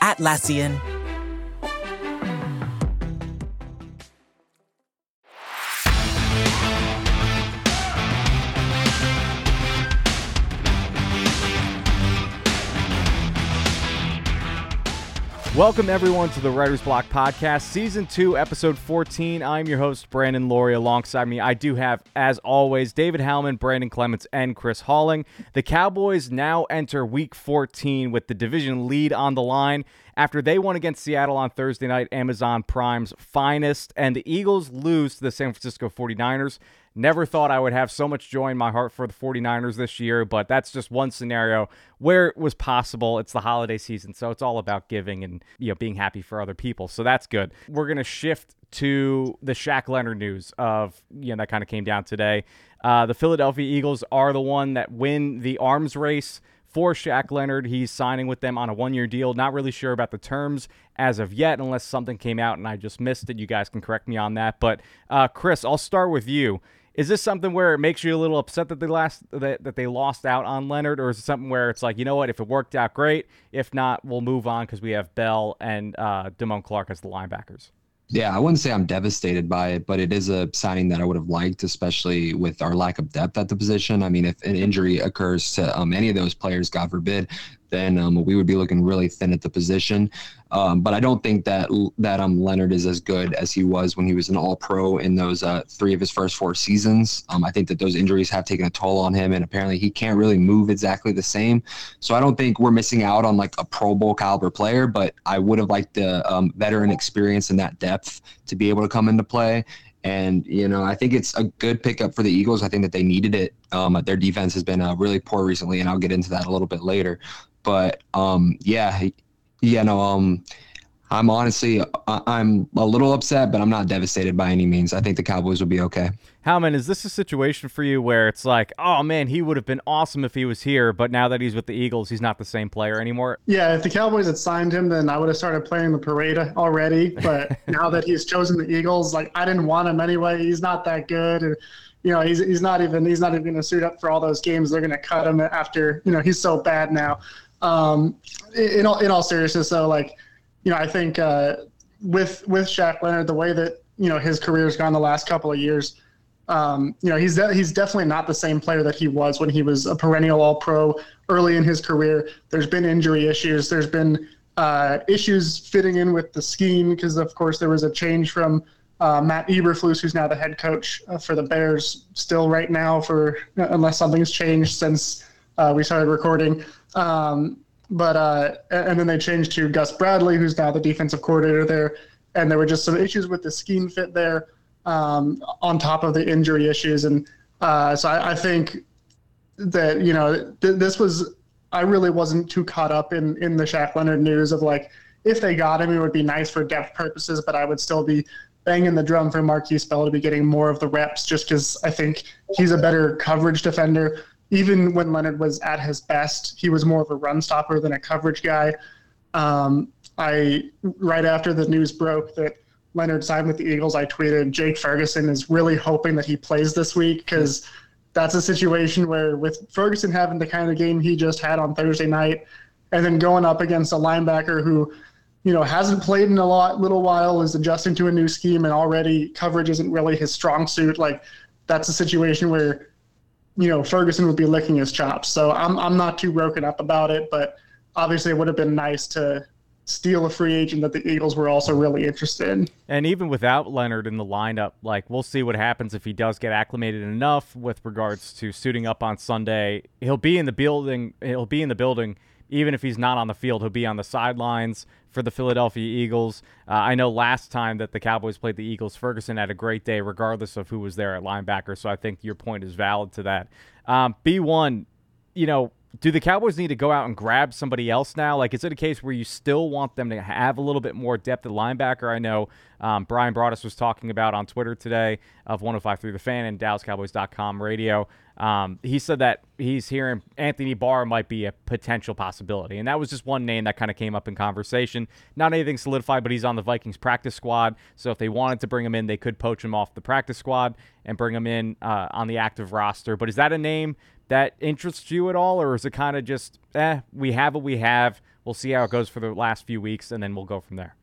Atlassian. Welcome, everyone, to the Writer's Block Podcast, Season 2, Episode 14. I'm your host, Brandon Loree. Alongside me, I do have, as always, David Howman, Brandon Clements, and Chris Halling. The Cowboys now enter Week 14 with the division lead on the line after they won against Seattle on Thursday night, Amazon Prime's finest, and the Eagles lose to the San Francisco 49ers. Never thought I would have so much joy in my heart for the 49ers this year, but that's just one scenario where it was possible. It's the holiday season, so it's all about giving and you know being happy for other people. So that's good. We're gonna shift to the Shaq Leonard news of you know that kind of came down today. Uh, the Philadelphia Eagles are the one that win the arms race for Shaq Leonard. He's signing with them on a one year deal. Not really sure about the terms as of yet, unless something came out and I just missed it. You guys can correct me on that. But uh, Chris, I'll start with you. Is this something where it makes you a little upset that they last that, that they lost out on Leonard, or is it something where it's like, you know what, if it worked out, great. If not, we'll move on because we have Bell and uh, Damone Clark as the linebackers. Yeah, I wouldn't say I'm devastated by it, but it is a signing that I would have liked, especially with our lack of depth at the position. I mean, if an injury occurs to um, any of those players, God forbid, then um, we would be looking really thin at the position. Um, but I don't think that that um, Leonard is as good as he was when he was an All Pro in those uh, three of his first four seasons. Um, I think that those injuries have taken a toll on him, and apparently he can't really move exactly the same. So I don't think we're missing out on like a Pro Bowl caliber player. But I would have liked the um, veteran experience and that depth to be able to come into play. And you know, I think it's a good pickup for the Eagles. I think that they needed it. Um, their defense has been uh, really poor recently, and I'll get into that a little bit later. But um, yeah, yeah, no, um, I'm honestly, I'm a little upset, but I'm not devastated by any means. I think the Cowboys will be okay. Howman, is this a situation for you where it's like, oh man, he would have been awesome if he was here, but now that he's with the Eagles, he's not the same player anymore? Yeah, if the Cowboys had signed him, then I would have started playing the parade already. But now that he's chosen the Eagles, like I didn't want him anyway. He's not that good. And, you know, he's, he's not even he's not even going to suit up for all those games. They're going to cut him after you know he's so bad now. Um, in all in all seriousness, though, like you know, I think uh, with with Shaq Leonard, the way that you know his career's gone the last couple of years, um, you know, he's de- he's definitely not the same player that he was when he was a perennial All Pro early in his career. There's been injury issues. There's been uh, issues fitting in with the scheme because, of course, there was a change from uh, Matt Eberflus, who's now the head coach uh, for the Bears, still right now for unless something's changed since uh, we started recording. Um, but uh, and then they changed to Gus Bradley, who's now the defensive coordinator there. And there were just some issues with the scheme fit there, um, on top of the injury issues. And uh, so I, I, think that you know th- this was I really wasn't too caught up in in the Shaq Leonard news of like if they got him, it would be nice for depth purposes, but I would still be banging the drum for Markquese Bell to be getting more of the reps, just because I think he's a better coverage defender even when Leonard was at his best, he was more of a run stopper than a coverage guy. Um, I right after the news broke that Leonard signed with the Eagles, I tweeted Jake Ferguson is really hoping that he plays this week because that's a situation where with Ferguson having the kind of game he just had on Thursday night, and then going up against a linebacker who, you know, hasn't played in a lot little while, is adjusting to a new scheme, and already coverage isn't really his strong suit. Like that's a situation where you know, Ferguson would be licking his chops. So I'm I'm not too broken up about it, but obviously it would have been nice to steal a free agent that the Eagles were also really interested in. And even without Leonard in the lineup, like we'll see what happens if he does get acclimated enough with regards to suiting up on Sunday. He'll be in the building. He'll be in the building even if he's not on the field, he'll be on the sidelines for the Philadelphia Eagles. Uh, I know last time that the Cowboys played the Eagles, Ferguson had a great day, regardless of who was there at linebacker. So I think your point is valid to that. Um, B1, you know, do the Cowboys need to go out and grab somebody else now? Like, is it a case where you still want them to have a little bit more depth at linebacker? I know um, Bryan Broaddus was talking about on Twitter today of 105.3 The Fan and DallasCowboys.com radio. Um, he said that he's hearing Anthony Barr might be a potential possibility. And that was just one name that kind of came up in conversation. Not anything solidified, but he's on the Vikings practice squad. So if they wanted to bring him in, they could poach him off the practice squad and bring him in uh, on the active roster. But is that a name that interests you at all, or is it kind of just, eh, we have what we have. We'll see how it goes for the last few weeks, and then we'll go from there.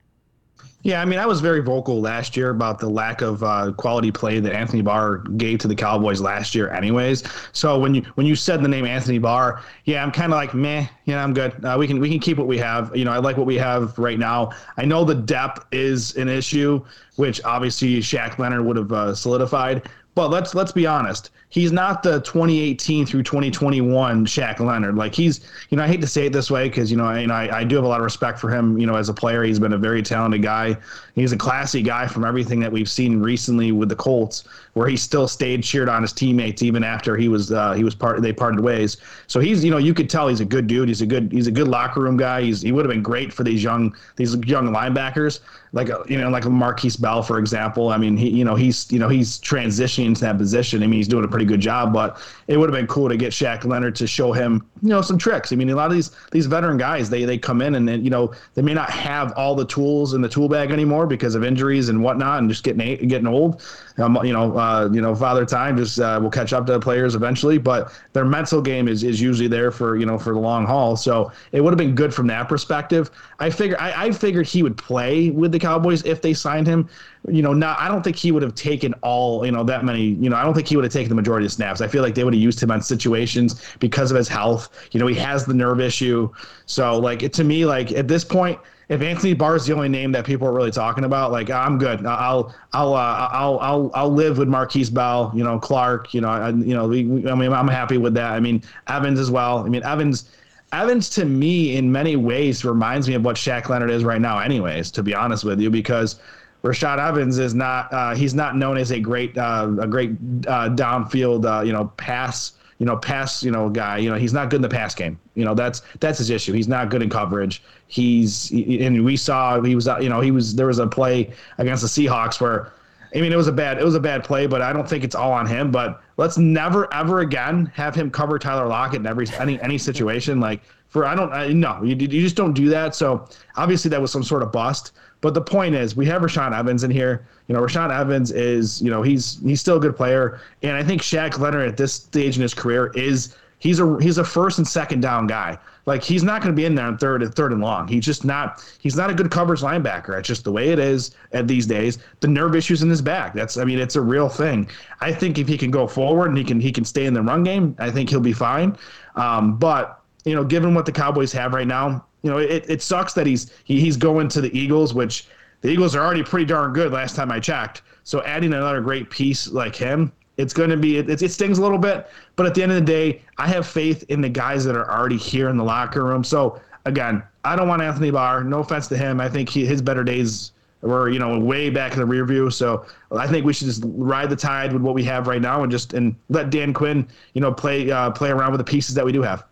Yeah, I mean, I was very vocal last year about the lack of uh, quality play that Anthony Barr gave to the Cowboys last year, anyways. So when you when you said the name Anthony Barr, yeah, I'm kind of like meh. Yeah, I'm good. Uh, we can we can keep what we have. You know, I like what we have right now. I know the depth is an issue, which obviously Shaq Leonard would have uh, solidified. But let's let's be honest he's not the 2018 through 2021 Shaq Leonard. Like he's, you know, I hate to say it this way because you know, I, you know, I, I, do have a lot of respect for him. You know, as a player, he's been a very talented guy. He's a classy guy from everything that we've seen recently with the Colts, where he still stayed cheered on his teammates even after he was uh, he was part they parted ways. So he's, you know, you could tell he's a good dude. He's a good he's a good locker room guy. He's he would have been great for these young these young linebackers like uh, you know like Markquese Bell for example. I mean he you know he's you know he's transitioning to that position. I mean he's doing a pretty good job, but it would have been cool to get Shaq Leonard to show him you know some tricks. I mean a lot of these these veteran guys they they come in and, and you know they may not have all the tools in the tool bag anymore because of injuries and whatnot and just getting getting old. Um, you know uh, you know father time just uh, will catch up to the players eventually, but their mental game is is usually there for you know for the long haul. So it would have been good from that perspective. I figure I, I figured he would play with the Cowboys if they signed him. You know, not I don't think he would have taken all, you know, that many, you know, I don't think he would have taken the majority of snaps. I feel like they would have used him on situations because of his health. You know, he has the nerve issue. So like it, to me, like at this point, if Anthony Barr is the only name that people are really talking about, like I'm good. I'll I'll uh, I'll I'll I'll live with Markquese Bell, you know, Clark, you know, I, you know, we, I mean, I'm happy with that. I mean, Evans as well. I mean, Evans Evans to me in many ways reminds me of what Shaq Leonard is right now, anyways. To be honest with you, because Rashaan Evans is not uh, he's not known as a great uh, a great uh, downfield uh, you know pass you know pass you know guy. You know he's not good in the pass game. You know that's that's his issue. He's not good in coverage. He's and we saw he was you know he was there was a play against the Seahawks where I mean, it was a bad it was a bad play, but I don't think it's all on him. But let's never ever again have him cover Tyler Lockett in every any any situation. Like for I don't I, no, you you just don't do that. So obviously that was some sort of bust. But the point is, we have Rashaan Evans in here. You know, Rashaan Evans is you know he's he's still a good player, and I think Shaq Leonard at this stage in his career is he's a he's a first and second down guy. Like he's not going to be in there on third and third and long. He's just not. He's not a good coverage linebacker. It's just the way it is at these days. The nerve issues in his back. That's. I mean, it's a real thing. I think if he can go forward and he can he can stay in the run game, I think he'll be fine. Um, but you know, given what the Cowboys have right now, you know, it, it sucks that he's he, he's going to the Eagles, which the Eagles are already pretty darn good last time I checked. So adding another great piece like him, it's going to be it, it stings a little bit, but at the end of the day, I have faith in the guys that are already here in the locker room. So again, I don't want Anthony Barr. No offense to him. I think he, his better days were you know way back in the rear view. So I think we should just ride the tide with what we have right now and just and let Dan Quinn you know play uh, play around with the pieces that we do have.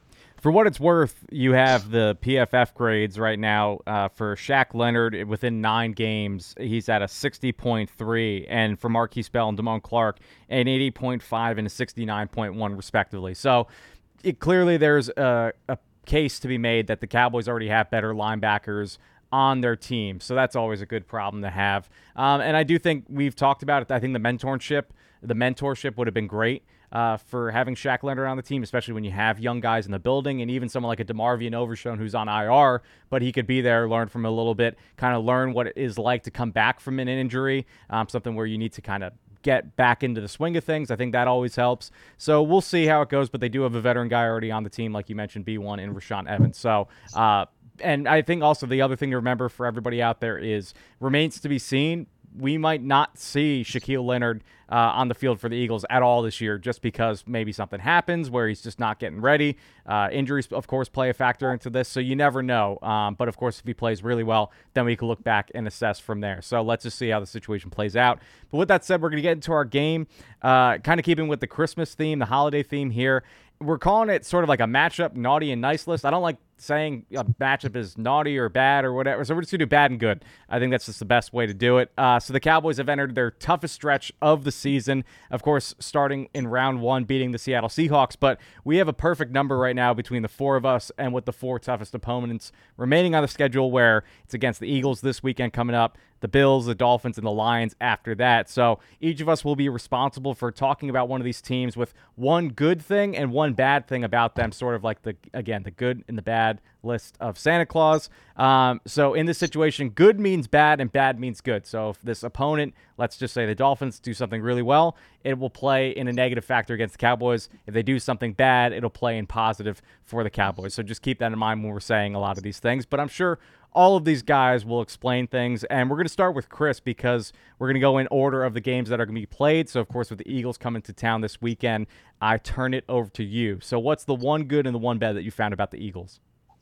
For what it's worth, you have the PFF grades right now uh, for Shaq Leonard within nine games. He's at a 60.3, and for Markquese Bell and Damone Clark, an 80.5 and a 69.1, respectively. So it, clearly there's a, a case to be made that the Cowboys already have better linebackers on their team. So that's always a good problem to have. Um, and I do think we've talked about it. I think the mentorship, the mentorship would have been great uh, for having Shaq Leonard on the team, especially when you have young guys in the building and even someone like a DeMarvion Overshown who's on IR, but he could be there, learn from a little bit, kind of learn what it is like to come back from an injury, um, something where you need to kind of get back into the swing of things. I think that always helps. So we'll see how it goes, but they do have a veteran guy already on the team, like you mentioned, B1 and Rashaan Evans. So, uh, and I think also the other thing to remember for everybody out there is remains to be seen we might not see Shaquille Leonard uh, on the field for the Eagles at all this year just because maybe something happens where he's just not getting ready. Uh, injuries, of course, play a factor into this, so you never know. Um, but of course, if he plays really well, then we can look back and assess from there. So let's just see how the situation plays out. But with that said, we're going to get into our game, uh, kind of keeping with the Christmas theme, the holiday theme here we're calling it sort of like a matchup naughty and nice list. I don't like saying a matchup is naughty or bad or whatever. So we're just gonna do bad and good. I think that's just the best way to do it. Uh, so the Cowboys have entered their toughest stretch of the season. Of course, starting in round one, beating the Seattle Seahawks. But we have a perfect number right now between the four of us and with the four toughest opponents remaining on the schedule, where it's against the Eagles this weekend coming up, the Bills, the Dolphins, and the Lions after that. So each of us will be responsible for talking about one of these teams with one good thing and one bad thing about them, sort of like the again the good and the bad list of Santa Claus. Um, so in this situation, good means bad and bad means good. So if this opponent, let's just say the Dolphins, do something really well, it will play in a negative factor against the Cowboys. If they do something bad, it'll play in positive for the Cowboys. So just keep that in mind when we're saying a lot of these things. But I'm sure all of these guys will explain things. And we're going to start with Chris because we're going to go in order of the games that are going to be played. So, of course, with the Eagles coming to town this weekend, I turn it over to you. So, what's the one good and the one bad that you found about the Eagles?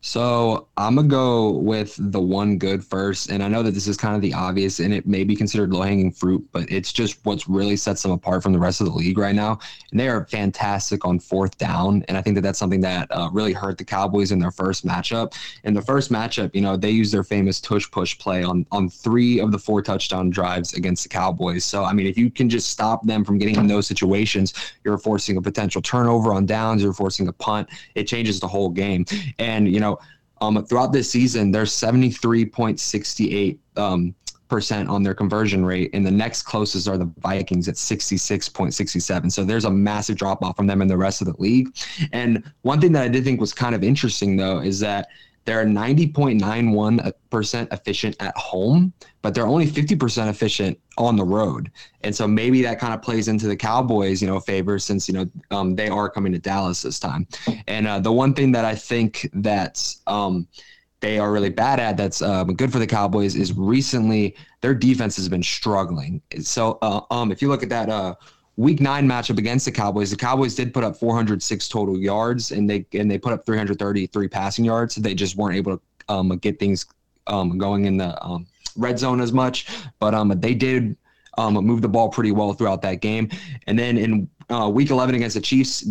So I'm gonna go with the one good first, and I know that this is kind of the obvious, and it may be considered low hanging fruit, but it's just what's really sets them apart from the rest of the league right now. And they are fantastic on fourth down, and I think that that's something that uh, really hurt the Cowboys in their first matchup. In the first matchup, you know, they used their famous tush push play on on three of the four touchdown drives against the Cowboys. So I mean, if you can just stop them from getting in those situations, you're forcing a potential turnover on downs, you're forcing a punt. It changes the whole game, and you know know, um, throughout this season, they're 73.68 um, percent on their conversion rate, and the next closest are the Vikings at 66.67. So there's a massive drop off from them and the rest of the league. And one thing that I did think was kind of interesting though is that they're 90.91% efficient at home, but they're only 50% efficient on the road. And so maybe that kind of plays into the Cowboys, you know, favor since, you know, um, they are coming to Dallas this time. And uh, the one thing that I think that um, they are really bad at that's um, good for the Cowboys is recently their defense has been struggling. So uh, um, if you look at that, uh, week nine matchup against the Cowboys, the Cowboys did put up 406 total yards and they and they put up 333 passing yards. They just weren't able to um, get things um, going in the um, red zone as much, but um, they did um, move the ball pretty well throughout that game. And then in uh, week 11 against the Chiefs,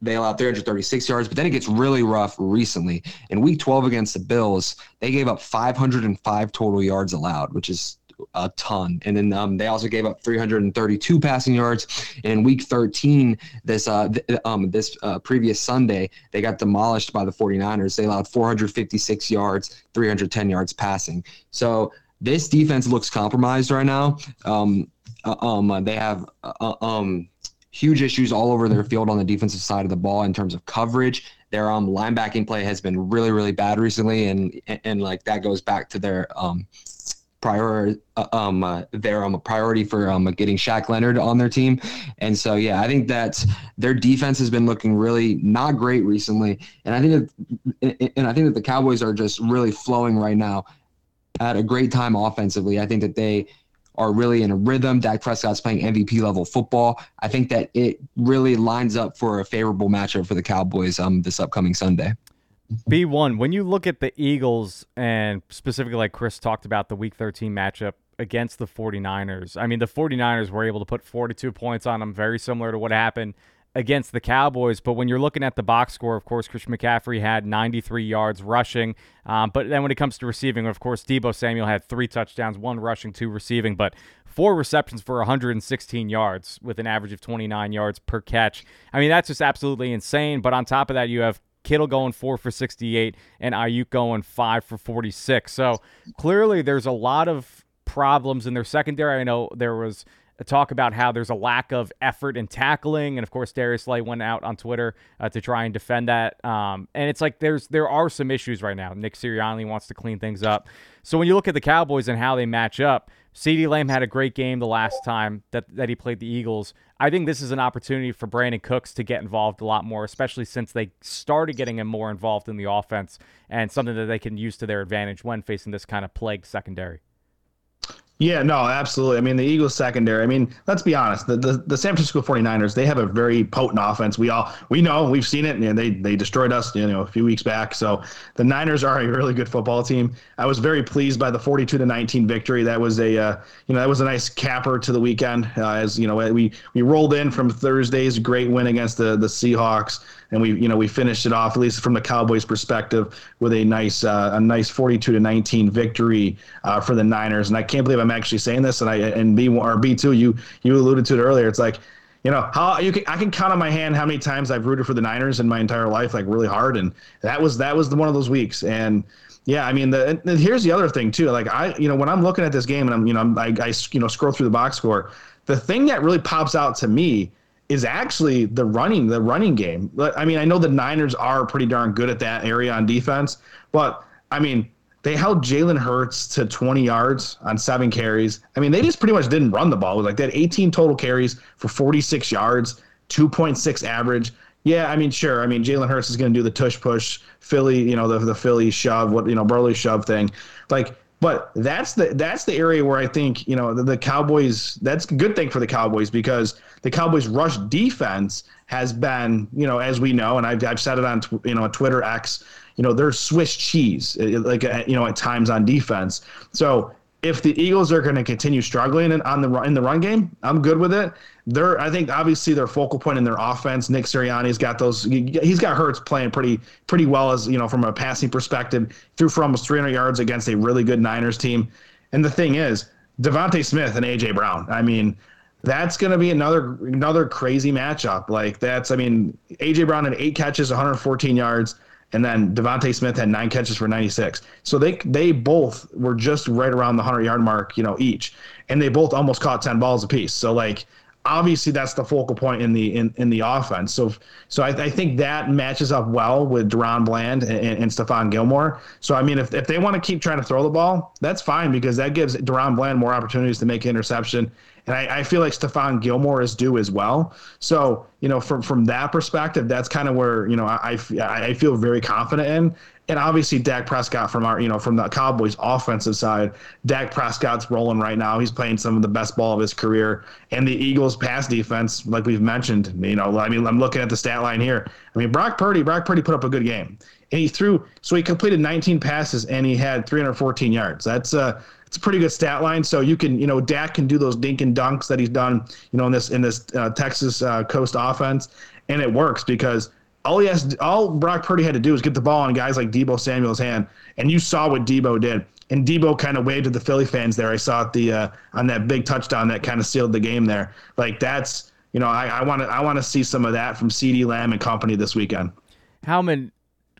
they allowed 336 yards, but then it gets really rough recently. In week 12 against the Bills, they gave up 505 total yards allowed, which is a ton. And then um, they also gave up 332 passing yards. And in week 13, this uh, th- um, this uh, previous Sunday, they got demolished by the 49ers. They allowed 456 yards, 310 yards passing. So this defense looks compromised right now. Um, uh, um, uh, they have uh, um, huge issues all over their field on the defensive side of the ball in terms of coverage. Their um, linebacking play has been really, really bad recently, and and, and like that goes back to their um, priority uh, um uh, they're um, a priority for um getting Shaq Leonard on their team, and so yeah, I think that their defense has been looking really not great recently, and I think that and I think that the Cowboys are just really flowing right now at a great time offensively. I think that they are really in a rhythm. Dak Prescott's playing MVP level football. I think that it really lines up for a favorable matchup for the Cowboys um this upcoming Sunday. B1, when you look at the Eagles and specifically like Chris talked about the week 13 matchup against the 49ers, I mean, the 49ers were able to put 42 points on them, very similar to what happened against the Cowboys. But when you're looking at the box score, of course, Christian McCaffrey had 93 yards rushing. Um, but then when it comes to receiving, of course, Deebo Samuel had three touchdowns, one rushing, two receiving, but four receptions for 116 yards with an average of 29 yards per catch. I mean, that's just absolutely insane. But on top of that, you have Kittle going four for 68 and Aiyuk going five for 46. So clearly there's a lot of problems in their secondary. I know there was a talk about how there's a lack of effort in tackling, and of course Darius Slay went out on Twitter uh, to try and defend that. Um, and it's like there's there are some issues right now. Nick Sirianni wants to clean things up. So when you look at the Cowboys and how they match up, CeeDee Lamb had a great game the last time that, that he played the Eagles. I think this is an opportunity for Brandin Cooks to get involved a lot more, especially since they started getting him more involved in the offense and something that they can use to their advantage when facing this kind of plague secondary. Yeah, no, absolutely. I mean, the Eagles secondary, I mean, let's be honest. The, the, the San Francisco 49ers, they have a very potent offense. We all we know, we've seen it, and they they destroyed us, you know, a few weeks back. So, the Niners are a really good football team. I was very pleased by the 42 to 19 victory. That was a uh, you know, that was a nice capper to the weekend uh, as, you know, we we rolled in from Thursday's great win against the the Seahawks and we you know we finished it off at least from the Cowboys' perspective with a nice uh, a nice 42 to 19 victory uh, for the Niners. And I can't believe actually saying this. And I and B or B two you you alluded to it earlier. It's like you know how you can I can count on my hand how many times I've rooted for the Niners in my entire life, like really hard. And that was that was the, one of those weeks. And yeah, I mean, the here's the other thing too. Like I, you know, when I'm looking at this game and I'm, you know, I'm, I, I, you know, scroll through the box score, the thing that really pops out to me is actually the running the running game. I mean, I know the Niners are pretty darn good at that area on defense, but I mean, they held Jalen Hurts to 20 yards on seven carries. I mean, they just pretty much didn't run the ball. Like they had 18 total carries for 46 yards, 2.6 average. Yeah, I mean, sure. I mean, Jalen Hurts is going to do the tush push, Philly, you know, the the Philly shove, what you know, Burley shove thing. Like but that's the that's the area where I think you know the, the, Cowboys. That's a good thing for the Cowboys because the Cowboys' rush defense has been you know as we know, and I've, I've said it on you know Twitter X. You know they're Swiss cheese eh, eh, like eh, you know at times on defense. So if the Eagles are going to continue struggling in, on the in the run game, I'm good with it. They're I think obviously their focal point in their offense. Nick Sirianni's got those. He's got Hurts playing pretty pretty well as you know from a passing perspective. Threw for almost 300 yards against a really good Niners team. And the thing is, DeVonta Smith and AJ Brown. I mean, that's going to be another another crazy matchup. Like that's I mean, AJ Brown had eight catches, 114 yards and then DeVonta Smith had nine catches for 96. So they they both were just right around the 100 yard mark, you know, each, and they both almost caught 10 balls apiece. So like obviously that's the focal point in the in, in the offense. So so I, I think that matches up well with DaRon Bland and, and Stephon Gilmore. So I mean if, if they want to keep trying to throw the ball, that's fine because that gives DaRon Bland more opportunities to make interception and I, I, feel like Stephon Gilmore is due as well. So you know, from from that perspective, that's kind of where you know I, I feel very confident in. And obviously, Dak Prescott from our you know from the Cowboys offensive side, Dak Prescott's rolling right now. He's playing some of the best ball of his career. And the Eagles' pass defense, like we've mentioned, you know, I mean, I'm looking at the stat line here. I mean, Brock Purdy, Brock Purdy put up a good game and he threw so he completed 19 passes and he had 314 yards. That's a, it's a pretty good stat line. So you can, you know, Dak can do those dink and dunks that he's done, you know, in this in this uh, Texas uh, Coast offense, and it works because all he has, all Brock Purdy had to do is get the ball on guys like Deebo Samuel's hand, and you saw what Deebo did. And Deebo kind of waved to the Philly fans there. I saw it the uh, on that big touchdown that kind of sealed the game there. Like that's, you know, I want to I want to see some of that from CeeDee Lamb and company this weekend. Howman,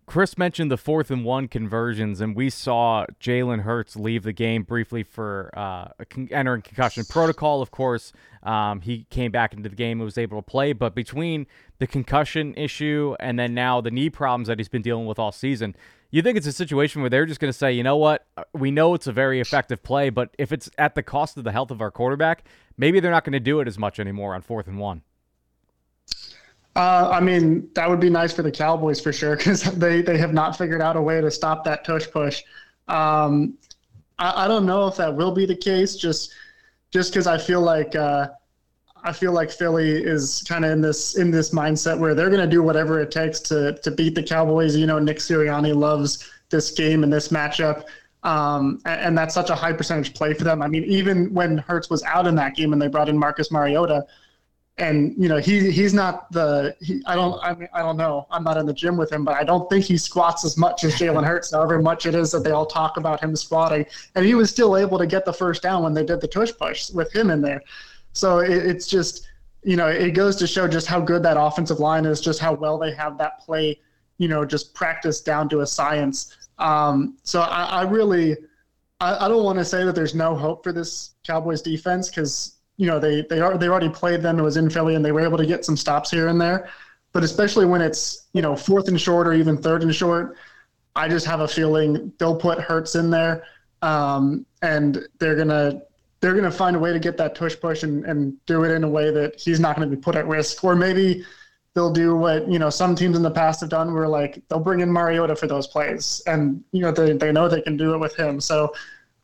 Chris mentioned the fourth and one conversions, and we saw Jalen Hurts leave the game briefly for uh, entering concussion protocol. Of course, um, he came back into the game and was able to play. But between the concussion issue and then now the knee problems that he's been dealing with all season, you think it's a situation where they're just going to say, you know what, uh, we know it's a very effective play, but if it's at the cost of the health of our quarterback, maybe they're not going to do it as much anymore on fourth and one. Uh, I mean, that would be nice for the Cowboys for sure because they, they have not figured out a way to stop that tush push. Um, I, I, don't know if that will be the case. Just just because I feel like uh, I feel like Philly is kind of in this in this mindset where they're going to do whatever it takes to to beat the Cowboys. You know, Nick Sirianni loves this game and this matchup. Um, and, and, that's such a high percentage play for them. I mean, even when Hurts was out in that game and they brought in Marcus Mariota, and you know he he's not the he, I don't I mean I don't know. I'm not in the gym with him but I don't think he squats as much as Jalen Hurts however much it is that they all talk about him squatting. And he was still able to get the first down when they did the tush push with him in there. So it, it's just you know it goes to show just how good that offensive line is just how well they have that play you know just practiced down to a science. Um, so I, I really I, I don't want to say that there's no hope for this Cowboys defense because you know they they are they already played them. It was in Philly, and they were able to get some stops here and there. But especially when it's you know fourth and short or even third and short, I just have a feeling they'll put Hurts in there, um, and they're gonna they're gonna find a way to get that tush push and, and do it in a way that he's not going to be put at risk. Or maybe they'll do what you know some teams in the past have done, where like they'll bring in Mariota for those plays, and you know they they know they can do it with him. So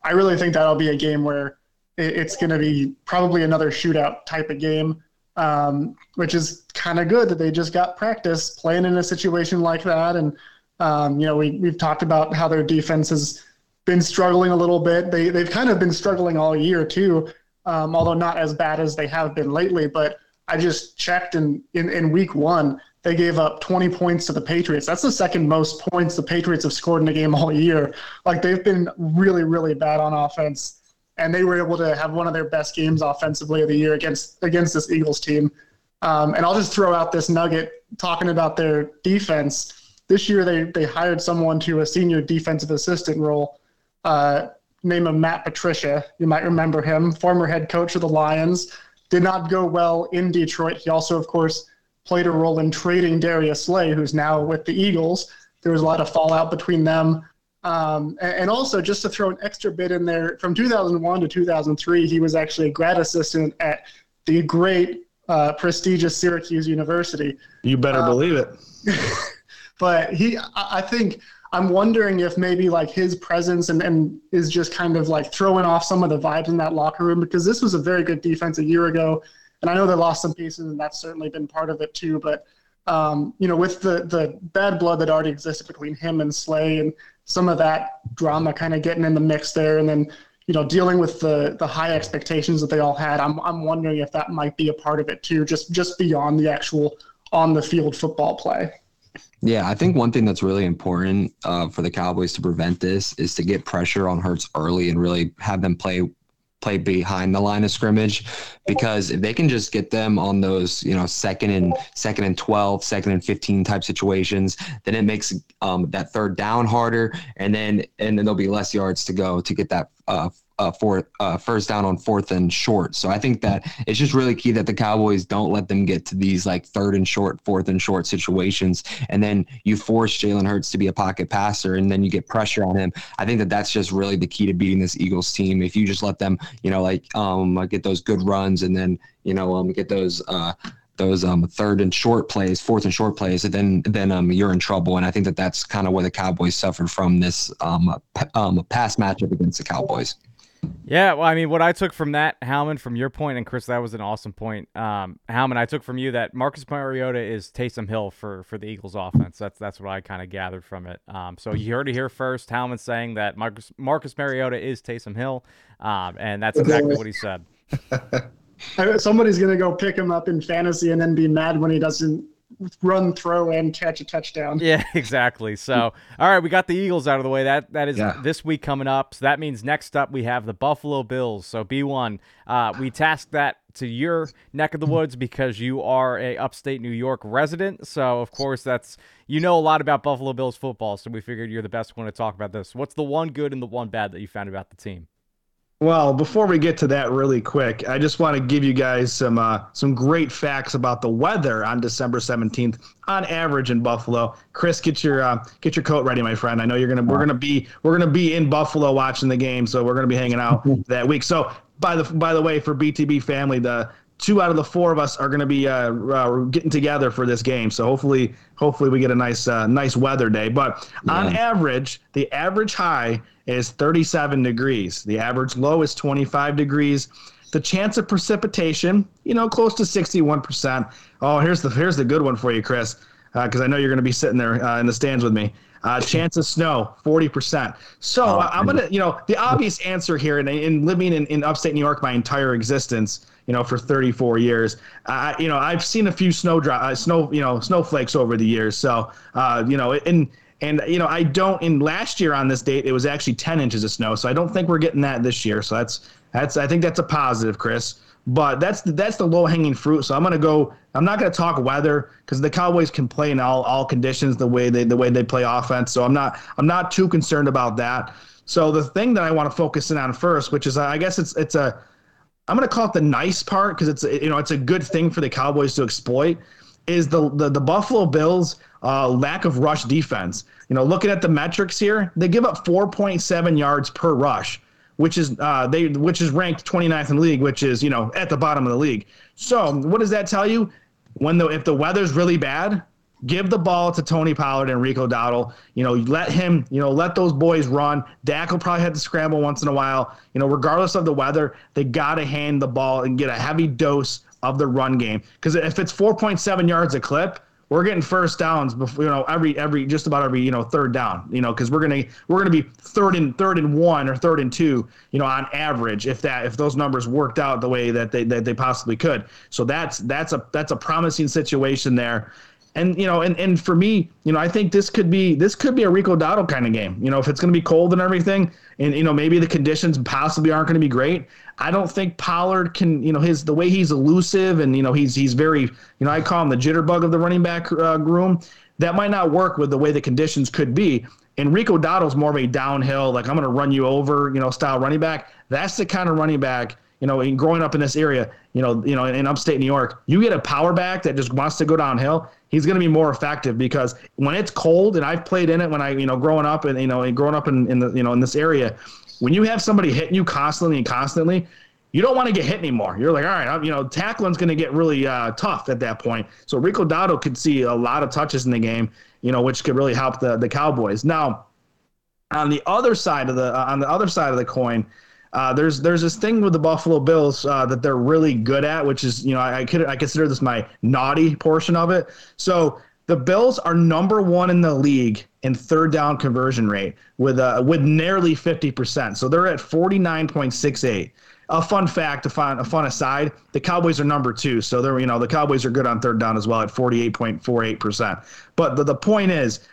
I really think that'll be a game where it's going to be probably another shootout type of game, um, which is kind of good that they just got practice playing in a situation like that. And, um, you know, we, we've talked about how their defense has been struggling a little bit. They, they've kind of been struggling all year, too, um, although not as bad as they have been lately. But I just checked in, in, in week one, they gave up 20 points to the Patriots. That's the second most points the Patriots have scored in a game all year. Like they've been really, really bad on offense and they were able to have one of their best games offensively of the year against against this Eagles team. Um, and I'll just throw out this nugget talking about their defense. This year, they they hired someone to a senior defensive assistant role, uh, name of Matt Patricia. You might remember him, former head coach of the Lions. Did not go well in Detroit. He also, of course, played a role in trading Darius Slay, who's now with the Eagles. There was a lot of fallout between them. Um, and also, just to throw an extra bit in there, from 2001 to 2003, he was actually a grad assistant at the great, uh, prestigious Syracuse University. You better uh, believe it. but he, I think, I'm wondering if maybe like his presence and, and is just kind of like throwing off some of the vibes in that locker room because this was a very good defense a year ago. And I know they lost some pieces, and that's certainly been part of it too. But um, you know, with the the bad blood that already existed between him and Slay, and some of that drama kind of getting in the mix there, and then you know dealing with the the high expectations that they all had. I'm I'm wondering if that might be a part of it too, just just beyond the actual on the field football play. Yeah, I think one thing that's really important uh, for the Cowboys to prevent this is to get pressure on Hurts early and really have them play play behind the line of scrimmage because if they can just get them on those you know second and second and 12 second and 15 type situations then it makes um, that third down harder. And then and then there'll be less yards to go to get that uh, uh, fourth, uh, first down on fourth and short. So I think that it's just really key that the Cowboys don't let them get to these like third and short, fourth and short situations, and then you force Jalen Hurts to be a pocket passer, and then you get pressure on him. I think that that's just really the key to beating this Eagles team. If you just let them, you know, like um, get those good runs, and then you know um, get those. Uh, those um, third and short plays, fourth and short plays, and then then um, you're in trouble. And I think that that's kind of where the Cowboys suffered from this um, p- um, pass matchup against the Cowboys. Yeah, well, I mean, what I took from that, Howman, from your point, and Chris, that was an awesome point. Um, Howman, I took from you that Marcus Mariota is Taysom Hill for for the Eagles' offense. That's that's what I kind of gathered from it. Um, so you heard it here first. Howman saying that Marcus Marcus Mariota is Taysom Hill, um, and that's exactly what he said. Somebody's gonna go pick him up in fantasy and then be mad when he doesn't run, throw, and catch a touchdown. Yeah, exactly. So, all right, we got the Eagles out of the way. That that is yeah. this week coming up. So that means next up we have the Buffalo Bills. So B one, uh, we tasked that to your neck of the woods because you are a upstate New York resident. So of course that's you know a lot about Buffalo Bills football. So we figured you're the best one to talk about this. What's the one good and the one bad that you found about the team? Well, before we get to that really quick, I just want to give you guys some uh, some great facts about the weather on December 17th on average in Buffalo. Chris, get your uh, get your coat ready, my friend. I know you're gonna we're gonna be we're gonna be in Buffalo watching the game, so we're gonna be hanging out that week. So by the by the way, for BTB family, the two out of the four of us are going to be uh, uh, getting together for this game. So hopefully, hopefully we get a nice, uh, nice weather day. But yeah. on average, the average high is 37 degrees. The average low is 25 degrees. The chance of precipitation, you know, close to 61%. Oh, here's the here's the good one for you, Chris, because uh, I know you're going to be sitting there uh, in the stands with me. Uh, chance of snow, 40%. So oh, I'm going to, you know, the obvious answer here, in, in living in, in upstate New York my entire existence, you know, for 34 years. Uh, you know, I've seen a few snow drop, uh, snow, you know, snowflakes over the years. So, uh, you know, and and you know, I don't. In last year on this date, it was actually 10 inches of snow. So I don't think we're getting that this year. So that's that's. I think that's a positive, Chris. But that's the, that's the low hanging fruit. So I'm gonna go. I'm not gonna talk weather because the Cowboys can play in all all conditions the way they the way they play offense. So I'm not I'm not too concerned about that. So the thing that I want to focus in on first, which is I guess it's it's a I'm to call it the nice part because it's you know it's a good thing for the Cowboys to exploit is the the, the Buffalo Bills uh, lack of rush defense. You know, looking at the metrics here, they give up 4.7 yards per rush, which is uh, they which is ranked 29th in the league, which is you know at the bottom of the league. So what does that tell you? When the if the weather's really bad, give the ball to Tony Pollard and Rico Dowdle. You know, let him, you know, let those boys run. Dak will probably have to scramble once in a while. You know, regardless of the weather, they got to hand the ball and get a heavy dose of the run game. Because if it's 4.7 yards a clip, we're getting first downs before you know every every just about every you know third down you know because we're gonna we're gonna be third and third and one or third and two you know on average if that if those numbers worked out the way that they that they possibly could. So that's that's a that's a promising situation there and you know, and, and for me, you know, I think this could be this could be a Rico Dowdle kind of game. You know, if it's going to be cold and everything, and you know maybe the conditions possibly aren't going to be great. I don't think Pollard can. You know, his the way he's elusive and you know he's he's very you know I call him the jitterbug of the running back uh, room. That might not work with the way the conditions could be. And Rico Dowdle's more of a downhill, like I'm going to run you over, you know, style running back. That's the kind of running back you know, in growing up in this area, you know, you know, in upstate New York, you get a power back that just wants to go downhill. He's going to be more effective because when it's cold, and I've played in it when I, you know, growing up and you know, growing up in, in the, you know, in this area, when you have somebody hitting you constantly and constantly, you don't want to get hit anymore. You're like, all right, I'm, you know, tackling's going to get really uh, tough at that point. So Rico Dowdle could see a lot of touches in the game, you know, which could really help the the Cowboys. Now, on the other side of the uh, on the other side of the coin, uh, there's there's this thing with the Buffalo Bills uh, that they're really good at, which is you know I, I could I consider this my naughty portion of it. So the Bills are number one in the league in third down conversion rate with uh, with nearly 50%. So they're at 49.68. A fun fact, a fun, a fun aside, the Cowboys are number two. So they're, you know, the Cowboys are good on third down as well at 48.48%. But the, the point is,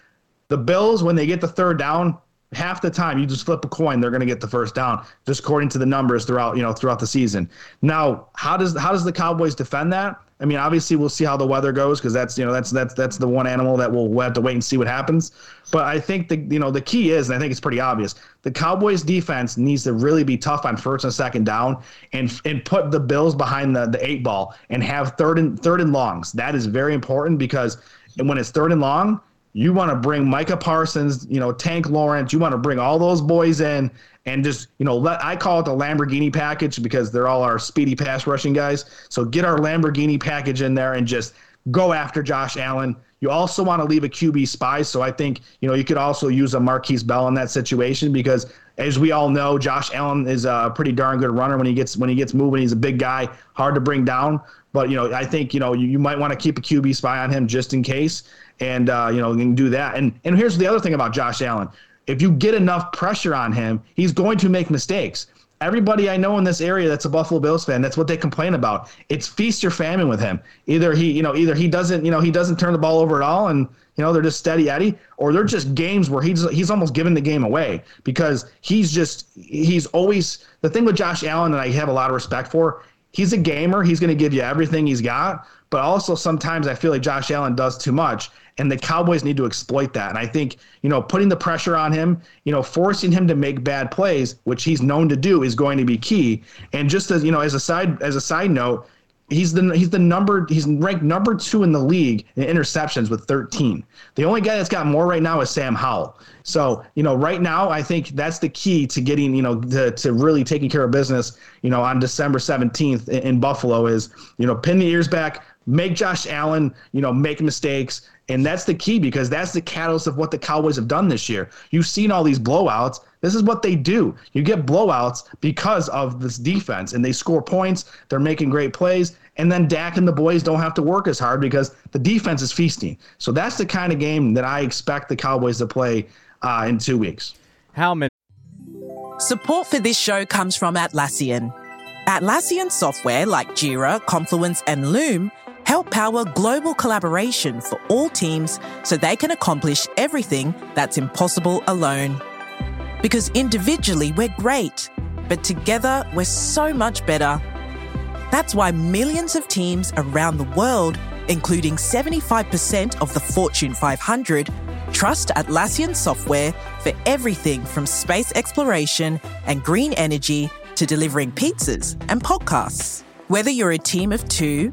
the Bills, when they get the third down, half the time you just flip a coin they're going to get the first down just according to the numbers throughout you know throughout the season. Now how does how does the cowboys defend that? I mean obviously we'll see how the weather goes because that's you know that's that's that's the one animal that we'll, we'll have to wait and see what happens. But i think the you know the key is and i think it's pretty obvious the cowboys defense needs to really be tough on first and second down and and put the bills behind the, the eight ball and have third and third and longs. That is very important because when it's third and long you want to bring Micah Parsons, you know, Tank Lawrence. You want to bring all those boys in and just, you know, let I call it the Lamborghini package because they're all our speedy pass rushing guys. So get our Lamborghini package in there and just go after Josh Allen. You also want to leave a QB spy. So I think, you know, you could also use a Markquese Bell in that situation because as we all know, Josh Allen is a pretty darn good runner when he gets when he gets moving. He's a big guy, hard to bring down. But you know, I think you know you, you might want to keep a QB spy on him just in case and uh, you know, can do that. And and here's the other thing about Josh Allen: if you get enough pressure on him, he's going to make mistakes. Everybody I know in this area that's a Buffalo Bills fan, that's what they complain about. It's feast or famine with him. Either he, you know, either he doesn't, you know, he doesn't turn the ball over at all, and you know they're just steady Eddie, or they're just games where he's he's almost giving the game away because he's just he's always the thing with Josh Allen that I have a lot of respect for. He's a gamer. He's going to give you everything he's got, but also sometimes I feel like Josh Allen does too much, and the Cowboys need to exploit that. And I think, you know, putting the pressure on him, you know, forcing him to make bad plays, which he's known to do, is going to be key. And just as you know, as a side as a side note, he's the he's the number he's ranked number two in the league in interceptions with 13. The only guy that's got more right now is Sam Howell. So you know, right now I think that's the key to getting you know to, to really taking care of business. You know, on December 17th in, in Buffalo is you know pin the ears back, make Josh Allen you know make mistakes, and that's the key because that's the catalyst of what the Cowboys have done this year. You've seen all these blowouts. This is what they do. You get blowouts because of this defense, and they score points. They're making great plays, and then Dak and the boys don't have to work as hard because the defense is feasting. So that's the kind of game that I expect the Cowboys to play uh, in two weeks. Howman. Support for this show comes from Atlassian. Atlassian software like Jira, Confluence, and Loom help power global collaboration for all teams so they can accomplish everything that's impossible alone. Because individually we're great, but together we're so much better. That's why millions of teams around the world, including 75% of the Fortune 500, trust Atlassian software for everything from space exploration and green energy to delivering pizzas and podcasts. Whether you're a team of two,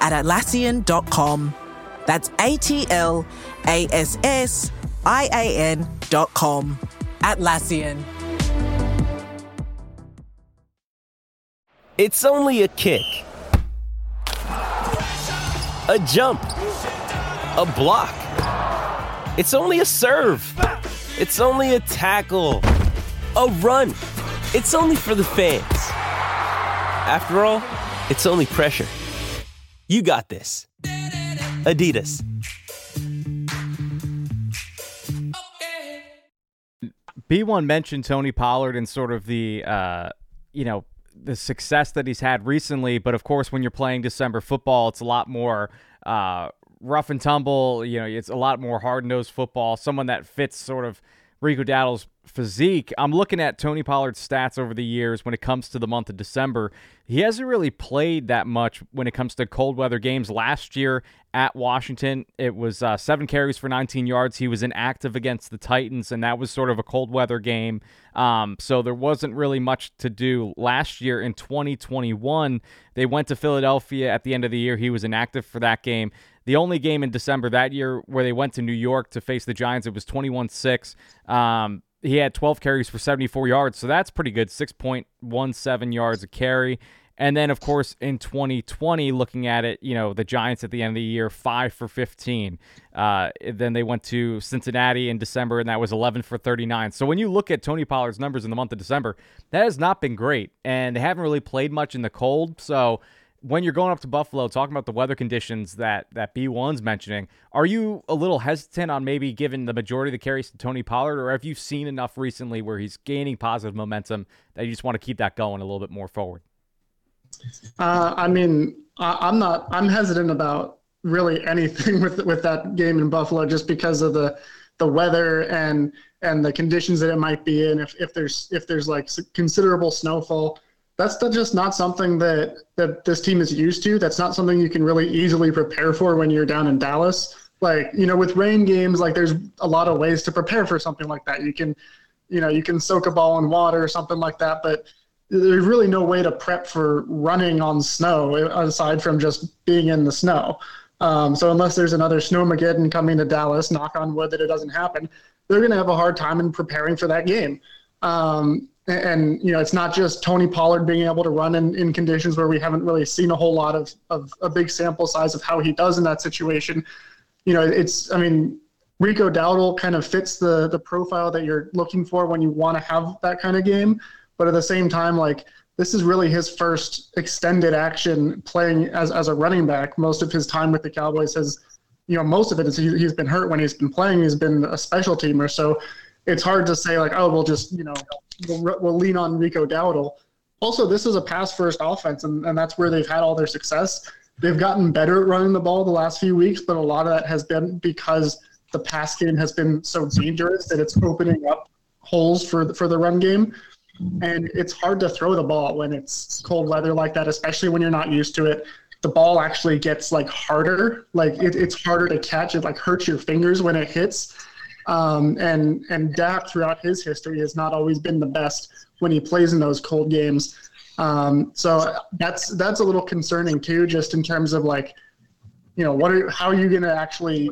at Atlassian.com. That's A T L A S S I A N.com. Atlassian. It's only a kick, a jump, a block. It's only a serve. It's only a tackle, a run. It's only for the fans. After all, it's only pressure. You got this. Adidas. B1 mentioned Tony Pollard and sort of the, uh, you know, the success that he's had recently. But of course, when you're playing December football, it's a lot more uh, rough and tumble. You know, it's a lot more hard nosed football. Someone that fits sort of Rico Dowdle's physique. I'm looking at Tony Pollard's stats over the years when it comes to the month of December. He hasn't really played that much when it comes to cold weather games. Last year at Washington, it was uh, seven carries for 19 yards. He was inactive against the Titans, and that was sort of a cold weather game. Um, so there wasn't really much to do last year in 2021. They went to Philadelphia at the end of the year. He was inactive for that game. The only game in December that year where they went to New York to face the Giants, it was 21 6. Um, he had 12 carries for 74 yards, so that's pretty good. 6.17 yards a carry. And then, of course, in 2020, looking at it, you know, the Giants at the end of the year, 5 for 15. Uh, then they went to Cincinnati in December, and that was 11 for 39. So when you look at Tony Pollard's numbers in the month of December, that has not been great. And they haven't really played much in the cold. So when you're going up to Buffalo, talking about the weather conditions that that B1's mentioning, are you a little hesitant on maybe giving the majority of the carries to Tony Pollard, or have you seen enough recently where he's gaining positive momentum that you just want to keep that going a little bit more forward? Uh, I mean, I, am not. I'm hesitant about really anything with with that game in Buffalo, just because of the the weather and and the conditions that it might be in. If if there's if there's like considerable snowfall that's just not something that that this team is used to. That's not something you can really easily prepare for when you're down in Dallas. Like you know, with rain games, like there's a lot of ways to prepare for something like that. You can, you know, you can soak a ball in water or something like that, but there's really no way to prep for running on snow aside from just being in the snow. Um, so unless there's another snowmageddon coming to Dallas, knock on wood that it doesn't happen, they're going to have a hard time in preparing for that game. Um, and you know it's not just Tony Pollard being able to run in, in conditions where we haven't really seen a whole lot of, of a big sample size of how he does in that situation. You know, it's I mean Rico Dowdle kind of fits the the profile that you're looking for when you want to have that kind of game, but at the same time, like this is really his first extended action playing as as a running back. Most of his time with the Cowboys has, you know, most of it is he, he's been hurt when he's been playing. He's been a special teamer, so it's hard to say like, oh, we'll just you know we'll, we'll lean on Rico Dowdle. Also, this is a pass first offense, and, and that's where they've had all their success. They've gotten better at running the ball the last few weeks, but a lot of that has been because the pass game has been so dangerous that it's opening up holes for the, for the run game. And it's hard to throw the ball when it's cold weather like that, especially when you're not used to it. The ball actually gets like harder, like it, it's harder to catch. It like hurts your fingers when it hits. Um, and and Dak throughout his history has not always been the best when he plays in those cold games. Um, so that's that's a little concerning too, just in terms of like, you know, what are how are you going to actually,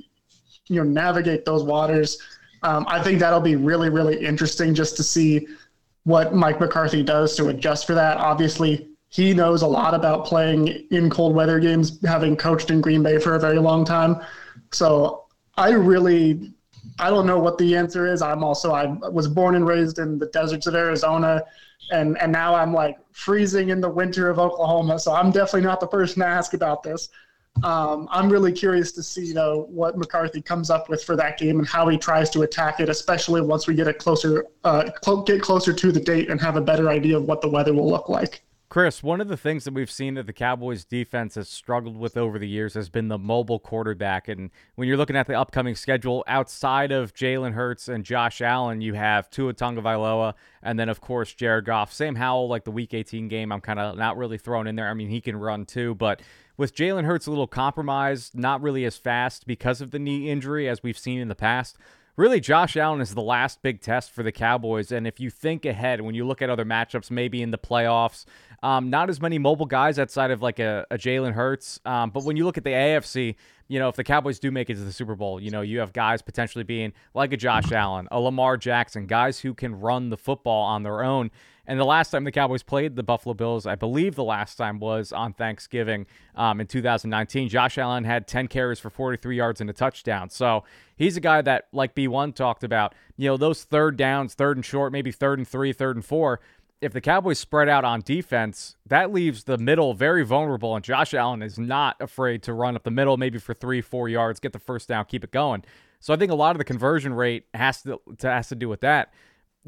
you know, navigate those waters? Um, I think that'll be really really interesting just to see what Mike McCarthy does to adjust for that. Obviously, he knows a lot about playing in cold weather games, having coached in Green Bay for a very long time. So I really I don't know what the answer is. I'm also I was born and raised in the deserts of Arizona, and and now I'm like freezing in the winter of Oklahoma. So I'm definitely not the person to ask about this. Um, I'm really curious to see you know what McCarthy comes up with for that game and how he tries to attack it, especially once we get a closer uh, cl- get closer to the date and have a better idea of what the weather will look like. Chris, one of the things that we've seen that the Cowboys defense has struggled with over the years has been the mobile quarterback. And when you're looking at the upcoming schedule, outside of Jalen Hurts and Josh Allen, you have Tua Tagovailoa, and then of course Jared Goff. Sam Howell, like the Week 18 game, I'm kind of not really thrown in there. I mean, he can run too, but with Jalen Hurts a little compromised, not really as fast because of the knee injury as we've seen in the past really Josh Allen is the last big test for the Cowboys. And if you think ahead, when you look at other matchups, maybe in the playoffs, um, not as many mobile guys outside of like a, a Jalen Hurts. Um, but when you look at the AFC, you know, if the Cowboys do make it to the Super Bowl, you know, you have guys potentially being like a Josh Allen, a Lamar Jackson, guys who can run the football on their own. And the last time the Cowboys played the Buffalo Bills, I believe the last time was on Thanksgiving um, in 2019. Josh Allen had 10 carries for 43 yards and a touchdown. So he's a guy that, like B1 talked about, you know, those third downs, third and short, maybe third and three, third and four. If the Cowboys spread out on defense, that leaves the middle very vulnerable. And Josh Allen is not afraid to run up the middle, maybe for three, four yards, get the first down, keep it going. So I think a lot of the conversion rate has to, to has to do with that.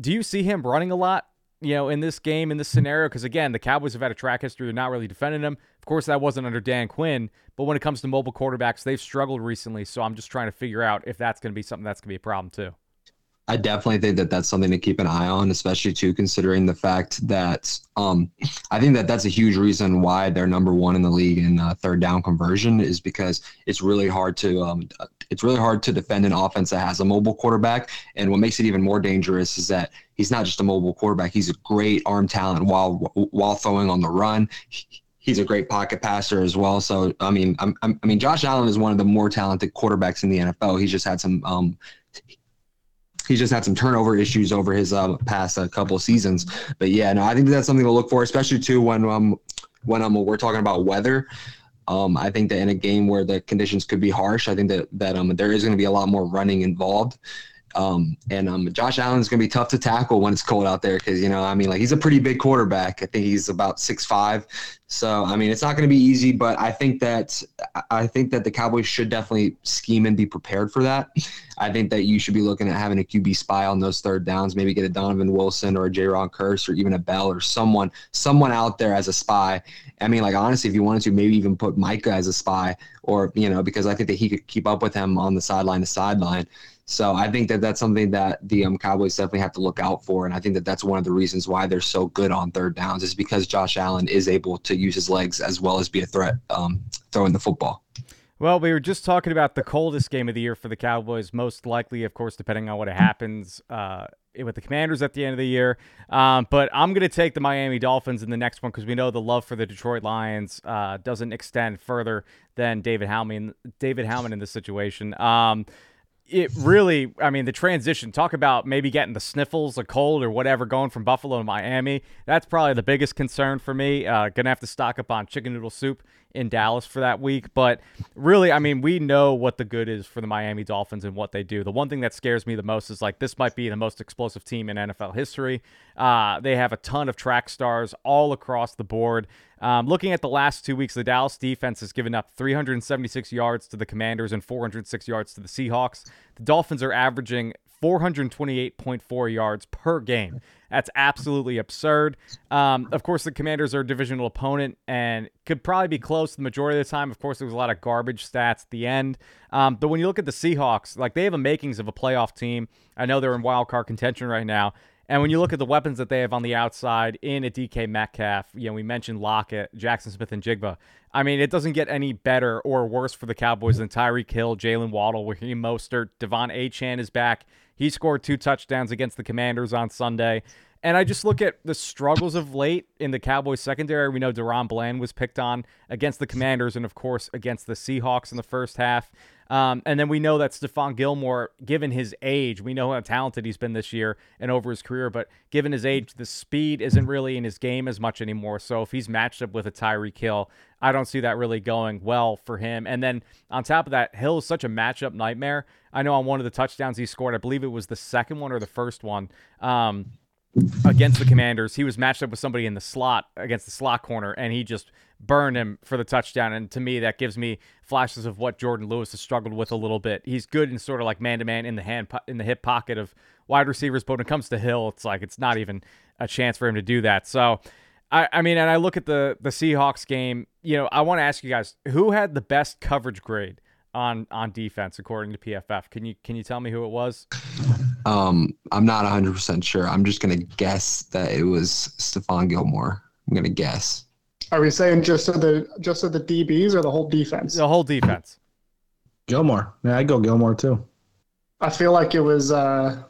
Do you see him running a lot? You know, in this game, in this scenario, because again, the Cowboys have had a track history of not really defending them. Of course, that wasn't under Dan Quinn, but when it comes to mobile quarterbacks, they've struggled recently. So I'm just trying to figure out if that's going to be something that's going to be a problem too. I definitely think that that's something to keep an eye on, especially too considering the fact that um, I think that that's a huge reason why they're number one in the league in uh, third down conversion is because it's really hard to um, it's really hard to defend an offense that has a mobile quarterback. And what makes it even more dangerous is that he's not just a mobile quarterback; he's a great arm talent while while throwing on the run. He's a great pocket passer as well. So I mean, I'm, I'm, i mean, Josh Allen is one of the more talented quarterbacks in the NFL. He's just had some um, he's just had some turnover issues over his uh, past uh, couple seasons. But yeah, no, I think that's something to look for, especially too when um when um we're talking about weather. Um, I think that in a game where the conditions could be harsh, I think that that um there is going to be a lot more running involved. Um, and um, Josh Allen's going to be tough to tackle when it's cold out there because, you know, I mean, like he's a pretty big quarterback. I think he's about six five. So, I mean, it's not going to be easy, but I think that I think that the Cowboys should definitely scheme and be prepared for that. I think that you should be looking at having a QB spy on those third downs, maybe get a Donovan Wilson or a Jayron Kearse or even a Bell or someone, someone out there as a spy. I mean, like honestly, if you wanted to, maybe even put Micah as a spy, or you know, because I think that he could keep up with him on the sideline to sideline. So I think that that's something that the um, Cowboys definitely have to look out for, and I think that that's one of the reasons why they're so good on third downs is because Josh Allen is able to use his legs as well as be a threat um, throwing the football. Well, we were just talking about the coldest game of the year for the Cowboys, most likely, of course, depending on what happens uh, with the Commanders at the end of the year. Um, but I'm going to take the Miami Dolphins in the next one because we know the love for the Detroit Lions uh, doesn't extend further than David Howman. David Howman in this situation. Um, it really, I mean, the transition, talk about maybe getting the sniffles, a cold, or whatever going from Buffalo to Miami. That's probably the biggest concern for me. Uh, gonna have to stock up on chicken noodle soup in Dallas for that week. But really, I mean, we know what the good is for the Miami Dolphins and what they do. The one thing that scares me the most is like this might be the most explosive team in NFL history. Uh, they have a ton of track stars all across the board. Um, looking at the last two weeks, the Dallas defense has given up 376 yards to the Commanders and 406 yards to the Seahawks. The Dolphins are averaging 428.4 yards per game. That's absolutely absurd. Um, of course, the Commanders are a divisional opponent and could probably be close the majority of the time. Of course, there was a lot of garbage stats at the end. Um, but when you look at the Seahawks, like they have a makings of a playoff team. I know they're in wild card contention right now. And when you look at the weapons that they have on the outside in a DK Metcalf, you know, we mentioned Lockett, Jackson Smith-Njigba. I mean, it doesn't get any better or worse for the Cowboys than Tyreek Hill, Jaylen Waddle, Raheem Mostert, De'Von Achane is back. He scored two touchdowns against the Commanders on Sunday. And I just look at the struggles of late in the Cowboys secondary. We know DaRon Bland was picked on against the Commanders and, of course, against the Seahawks in the first half. Um, and then we know that Stephon Gilmore, given his age, we know how talented he's been this year and over his career, but given his age, the speed isn't really in his game as much anymore. So if he's matched up with a Tyreek Hill, I don't see that really going well for him. And then on top of that, Hill is such a matchup nightmare. I know on one of the touchdowns he scored, I believe it was the second one or the first one. Um, against the Commanders. He was matched up with somebody in the slot against the slot corner, and he just burned him for the touchdown. And to me, that gives me flashes of what Jourdan Lewis has struggled with a little bit. He's good in sort of like man to man in the hand in the hip pocket of wide receivers, but when it comes to Hill, it's like it's not even a chance for him to do that. So. I, I mean, and I look at the the Seahawks game. You know, I want to ask you guys who had the best coverage grade on on defense according to PFF. Can you can you tell me who it was? Um, I'm not 100 percent sure. I'm just gonna guess that it was Stephon Gilmore. I'm gonna guess. Are we saying just so the just so the DBs or the whole defense? The whole defense. Gilmore. Yeah, I go Gilmore too. I feel like it was uh,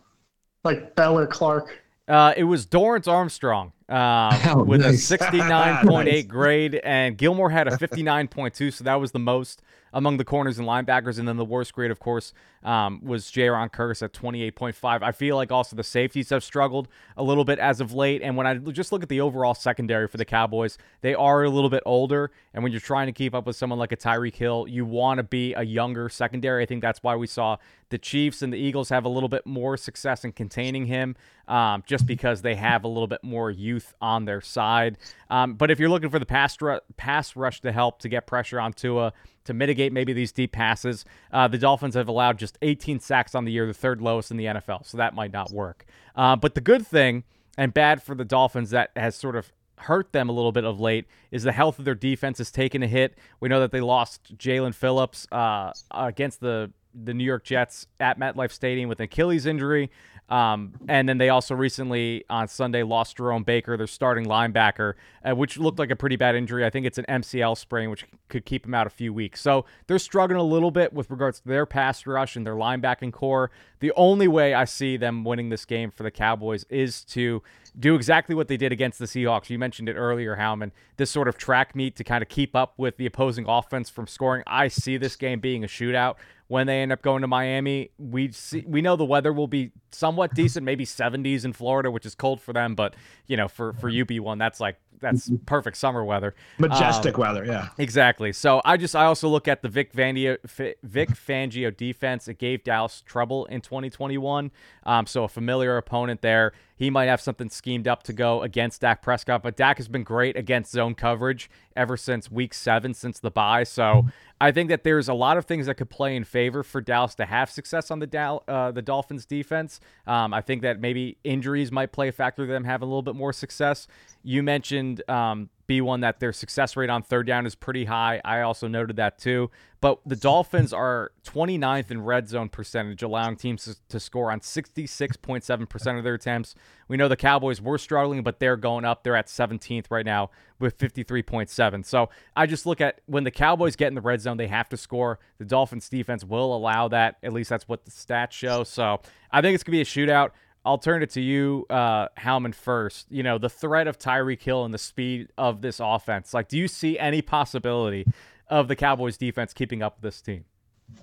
like Bell or Clark. Uh, it was Dorance Armstrong uh, Oh, with nice. a 69.8 Nice. grade, and Gilmore had a 59.2, so that was the most among the corners and linebackers. And then the worst grade, of course, um, was Jaron Curtis at 28.5. I feel like also the safeties have struggled a little bit as of late. And when I just look at the overall secondary for the Cowboys, they are a little bit older. And when you're trying to keep up with someone like a Tyreek Hill, you want to be a younger secondary. I think that's why we saw the Chiefs and the Eagles have a little bit more success in containing him, um, just because they have a little bit more youth on their side. Um, but if you're looking for the pass ru- pass rush to help to get pressure on Tua to mitigate maybe these deep passes, uh, the Dolphins have allowed just 18 sacks on the year, the third lowest in the NFL. So that might not work. Uh, but the good thing and bad for the Dolphins that has sort of hurt them a little bit of late is the health of their defense has taken a hit. We know that they lost Jaelan Phillips uh, against the the New York Jets at MetLife Stadium with an Achilles injury. Um, and then they also recently on Sunday lost Jerome Baker, their starting linebacker, uh, which looked like a pretty bad injury. I think it's an MCL sprain, which could keep him out a few weeks. So they're struggling a little bit with regards to their pass rush and their linebacking corps. The only way I see them winning this game for the Cowboys is to do exactly what they did against the Seahawks. You mentioned it earlier, Howman. This sort of track meet to kind of keep up with the opposing offense from scoring. I see this game being a shootout. When they end up going to Miami, we see we know the weather will be somewhat decent, maybe 70s in Florida, which is cold for them, but you know, for for UB one, that's like that's perfect summer weather. Majestic weather, yeah. Exactly. So I just I also look at the Vic Fangio Vic Fangio defense. It gave Dallas trouble in 2021. Um, so a familiar opponent there. He might have something schemed up to go against Dak Prescott, but Dak has been great against zone coverage ever since Week Seven, since the bye. So I think that there's a lot of things that could play in favor for Dallas to have success on the Dal- uh, the Dolphins defense. Um, I think that maybe injuries might play a factor to them having a little bit more success. You mentioned um, B1 that their success rate on third down is pretty high. I also noted that too. But the Dolphins are 29th in red zone percentage, allowing teams to, to score on 66.7% of their attempts. We know the Cowboys were struggling, but they're going up. They're at 17th right now with 53.7. So I just look at when the Cowboys get in the red zone, they have to score. The Dolphins defense will allow that. At least that's what the stats show. So I think it's going to be a shootout. I'll turn it to you, uh, Howman, first. You know, the threat of Tyreek Hill and the speed of this offense. Like, do you see any possibility of the Cowboys defense keeping up with this team?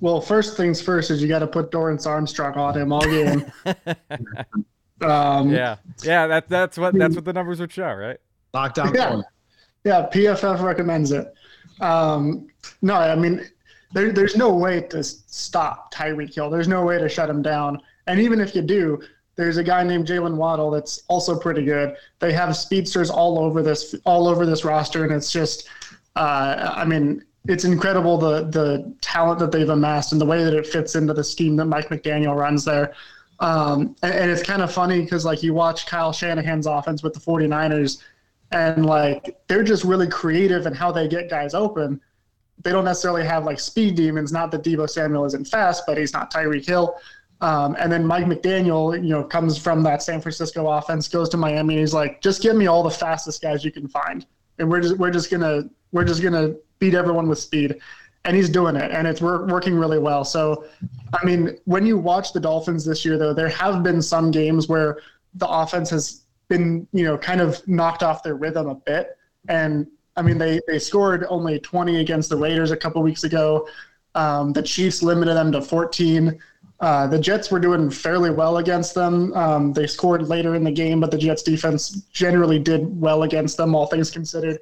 Well, first things first is you got to put Dorance Armstrong on him all game. um, Yeah, yeah. That that's what that's what the numbers would show, right? Lockdown Yeah. corner. Yeah, PFF recommends it. Um, no, I mean, there, there's no way to stop Tyreek Hill. There's no way to shut him down. And even if you do, there's a guy named Jaylen Waddle that's also pretty good. They have speedsters all over this all over this roster, and it's just, uh, I mean, it's incredible the the talent that they've amassed and the way that it fits into the scheme that Mike McDaniel runs there. Um, and, and it's kind of funny because like you watch Kyle Shanahan's offense with the 49ers and like they're just really creative in how they get guys open. They don't necessarily have like speed demons. Not that Deebo Samuel isn't fast, but he's not Tyreek Hill. Um, and then Mike McDaniel, you know, comes from that San Francisco offense, goes to Miami, and he's like, just give me all the fastest guys you can find, and we're just we're just gonna we're just gonna beat everyone with speed. And he's doing it, and it's wor- working really well. So, I mean, when you watch the Dolphins this year, though, there have been some games where the offense has been, you know, kind of knocked off their rhythm a bit. And I mean, they they scored only 20 against the Raiders a couple weeks ago. Um, the Chiefs limited them to 14. Uh, the Jets were doing fairly well against them. Um, they scored later in the game, but the Jets defense generally did well against them, all things considered.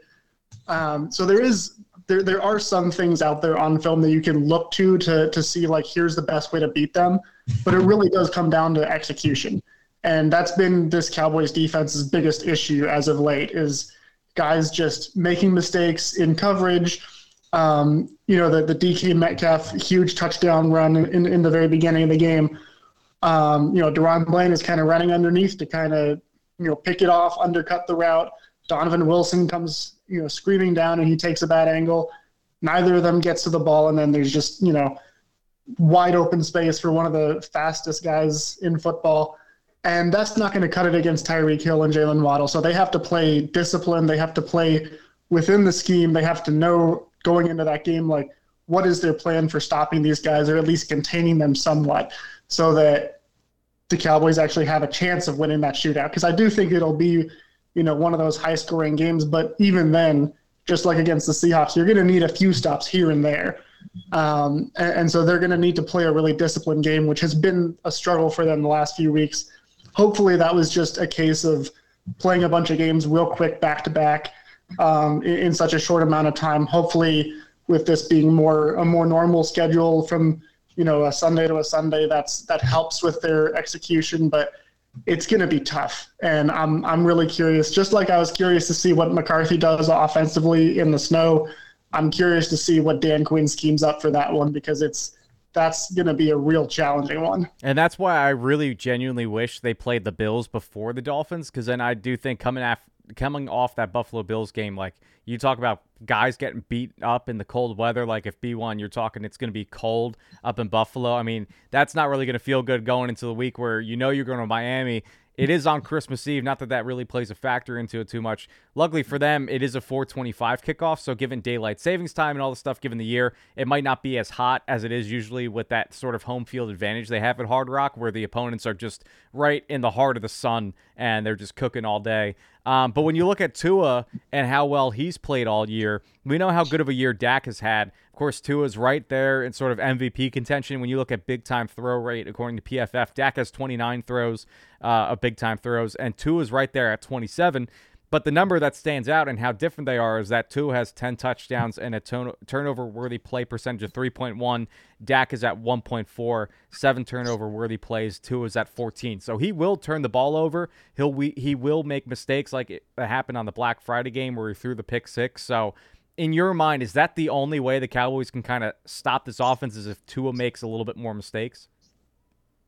Um, so there is there there are some things out there on film that you can look to to to see like here's the best way to beat them, but it really does come down to execution, and that's been this Cowboys defense's biggest issue as of late is guys just making mistakes in coverage. Um, you know, the, the DK Metcalf huge touchdown run in, in the very beginning of the game. Um, you know, DaRon Bland is kind of running underneath to kind of, you know, pick it off, undercut the route. Donovan Wilson comes, you know, screaming down and he takes a bad angle. Neither of them gets to the ball, and then there's just, you know, wide open space for one of the fastest guys in football. And that's not going to cut it against Tyreek Hill and Jaylen Waddle. So they have to play discipline. They have to play within the scheme. They have to know going into that game, like, what is their plan for stopping these guys or at least containing them somewhat so that the Cowboys actually have a chance of winning that shootout. Because I do think it'll be, you know, one of those high scoring games. But even then, just like against the Seahawks, you're going to need a few stops here and there. Um, and, and, so they're going to need to play a really disciplined game, which has been a struggle for them the last few weeks. Hopefully, that was just a case of playing a bunch of games real quick back to back um, in, in such a short amount of time. Hopefully, with this being more a more normal schedule from you know a Sunday to a Sunday, that's that helps with their execution, but it's going to be tough. And I'm I'm really curious. Just like I was curious to see what McCarthy does offensively in the snow, I'm curious to see what Dan Quinn schemes up for that one because it's that's going to be a real challenging one. And that's why I really genuinely wish they played the Bills before the Dolphins because then I do think coming af- coming off that Buffalo Bills game, like you talk about guys getting beat up in the cold weather. Like if B1, you're talking it's going to be cold up in Buffalo. I mean, that's not really going to feel good going into the week where you know you're going to Miami it is on Christmas Eve. Not that that really plays a factor into it too much. Luckily for them, it is a 425 kickoff. So, given daylight savings time and all the stuff given the year, it might not be as hot as it is usually with that sort of home field advantage they have at Hard Rock, where the opponents are just right in the heart of the sun and they're just cooking all day. Um, but when you look at Tua and how well he's played all year, we know how good of a year Dak has had. Of course, Tua's right there in sort of MVP contention. When you look at big time throw rate, according to PFF, Dak has 29 throws uh, of big time throws, and Tua's right there at 27. But the number that stands out and how different they are is that Tua has 10 touchdowns and a turnover worthy play percentage of 3.1. Dak is at 1.4, seven turnover worthy plays. Tua is at 14. So he will turn the ball over. He'll we, he will make mistakes like it happened on the Black Friday game where he threw the pick six. So in your mind, is that the only way the Cowboys can kind of stop this offense? Is if Tua makes a little bit more mistakes?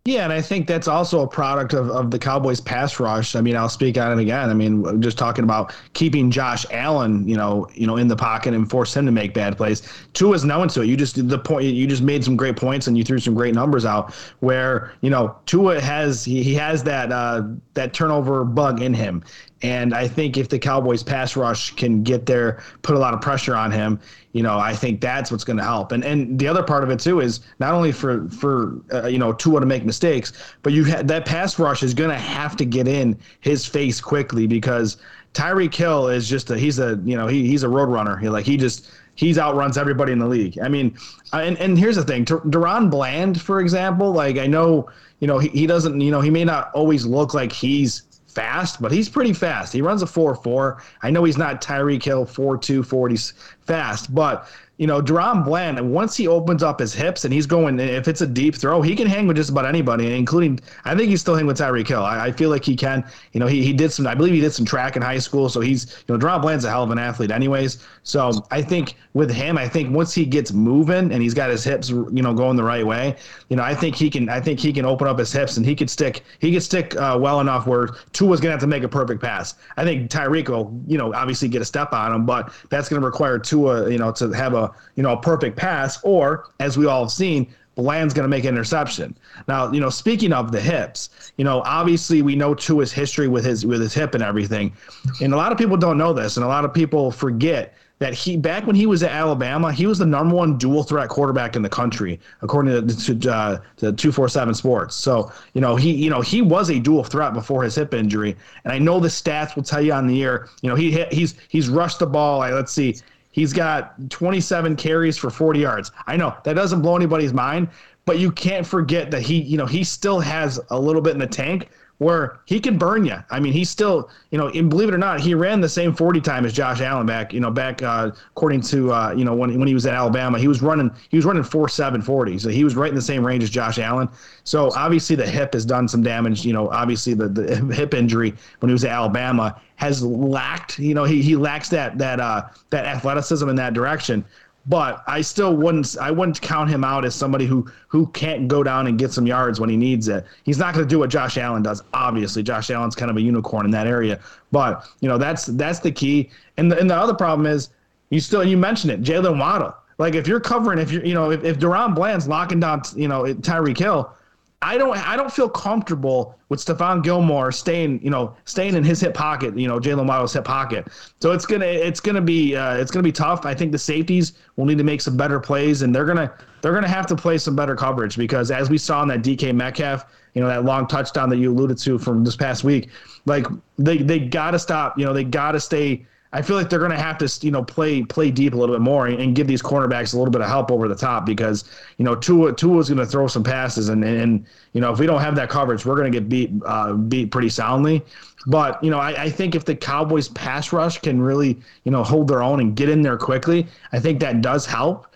Yeah, and I think that's also a product of, of the Cowboys pass rush. I mean, I'll speak on it again. I mean, just talking about keeping Josh Allen, you know, you know, in the pocket and force him to make bad plays. Tua is known to it. You just the point you just made some great points and you threw some great numbers out where, you know, Tua has he, he has that uh that turnover bug in him. And I think if the Cowboys pass rush can get there, put a lot of pressure on him, you know, I think that's what's going to help. And and the other part of it too is not only for for uh, you know Tua to make mistakes, but you ha- that pass rush is going to have to get in his face quickly because Tyreek Hill is just a he's a you know he he's a road runner. He like he just he's outruns everybody in the league. I mean, and and here's the thing, DaRon Bland, for example, like I know you know he, he doesn't you know he may not always look like he's fast, but he's pretty fast. He runs a 4 4. I know he's not Tyreek Hill 4 2 40s fast, but you know, DaRon Bland, once he opens up his hips and he's going, if it's a deep throw, he can hang with just about anybody, including, I think he's still hanging with Tyreek Hill. I, I, feel like he can. You know, he, he did some, I believe he did some track in high school. So he's, you know, DaRon Bland's a hell of an athlete, anyways. So I think with him, I think once he gets moving and he's got his hips, you know, going the right way, you know, I think he can, I think he can open up his hips and he could stick, he could stick uh, well enough where Tua's going to have to make a perfect pass. I think Tyreek will, you know, obviously get a step on him, but that's going to require Tua, you know, to have a, you know, a perfect pass, or as we all have seen, Bland's going to make an interception. Now, you know, speaking of the hips, you know, obviously we know Tua's history with his with his hip and everything, and a lot of people don't know this, and a lot of people forget that he back when he was at Alabama, he was the number one dual threat quarterback in the country, according to to, uh, two four seven Sports. So you know he you know he was a dual threat before his hip injury, and I know the stats will tell you on the year. You know he hit, he's he's rushed the ball. Like, let's see, He's got 27 carries for 40 yards. I know that doesn't blow anybody's mind, but you can't forget that he, you know, he still has a little bit in the tank where he can burn you. I mean, he's still, you know, and believe it or not, he ran the same 40 time as Josh Allen back, you know, back uh, according to, uh, you know, when, when he was at Alabama, he was running, he was running 4 7 40. So he was right in the same range as Josh Allen. So obviously the hip has done some damage. You know, obviously the, the hip injury when he was at Alabama has lacked, you know, he, he lacks that, that, uh, that athleticism in that direction. But I still wouldn't I wouldn't count him out as somebody who who can't go down and get some yards when he needs it. He's not going to do what Josh Allen does. Obviously, Josh Allen's kind of a unicorn in that area, but you know that's that's the key. And the, and the other problem is you still you mentioned it, Jaylen Waddle. Like if you're covering, if you're you know if, if DaRon Bland's locking down you know Tyreek Hill, I don't I don't feel comfortable with Stephon Gilmore staying, you know, staying in his hip pocket, you know, Jaylen Waddle's hip pocket. So it's gonna it's gonna be uh, it's gonna be tough. I think the safeties will need to make some better plays, and they're gonna they're gonna have to play some better coverage because as we saw in that DK Metcalf, you know, that long touchdown that you alluded to from this past week, like they they gotta stop, you know, they gotta stay I feel like they're going to have to, you know, play play deep a little bit more and, give these cornerbacks a little bit of help over the top because, you know, Tua Tua is going to throw some passes and and you know if we don't have that coverage, we're going to get beat uh, beat pretty soundly. But you know, I, I think if the Cowboys pass rush can really, you know, hold their own and get in there quickly, I think that does help.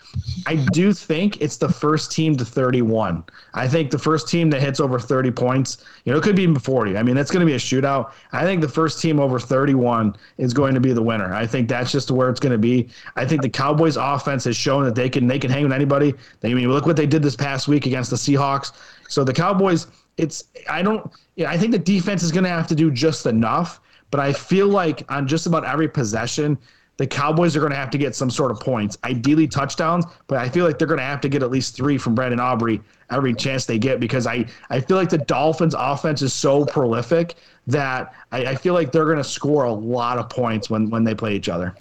I do think it's the first team to 31. I think the first team that hits over 30 points, you know, it could be even 40. I mean, it's going to be a shootout. I think the first team over 31 is going to be the winner. I think that's just where it's going to be. I think the Cowboys offense has shown that they can they can hang with anybody. I mean, look what they did this past week against the Seahawks. So the Cowboys, it's I don't I think the defense is going to have to do just enough, but I feel like on just about every possession the Cowboys are going to have to get some sort of points, ideally touchdowns, but I feel like they're going to have to get at least three from Brandon Aubrey every chance they get because I, I feel like the Dolphins' offense is so prolific that I, I feel like they're going to score a lot of points when, when they play each other.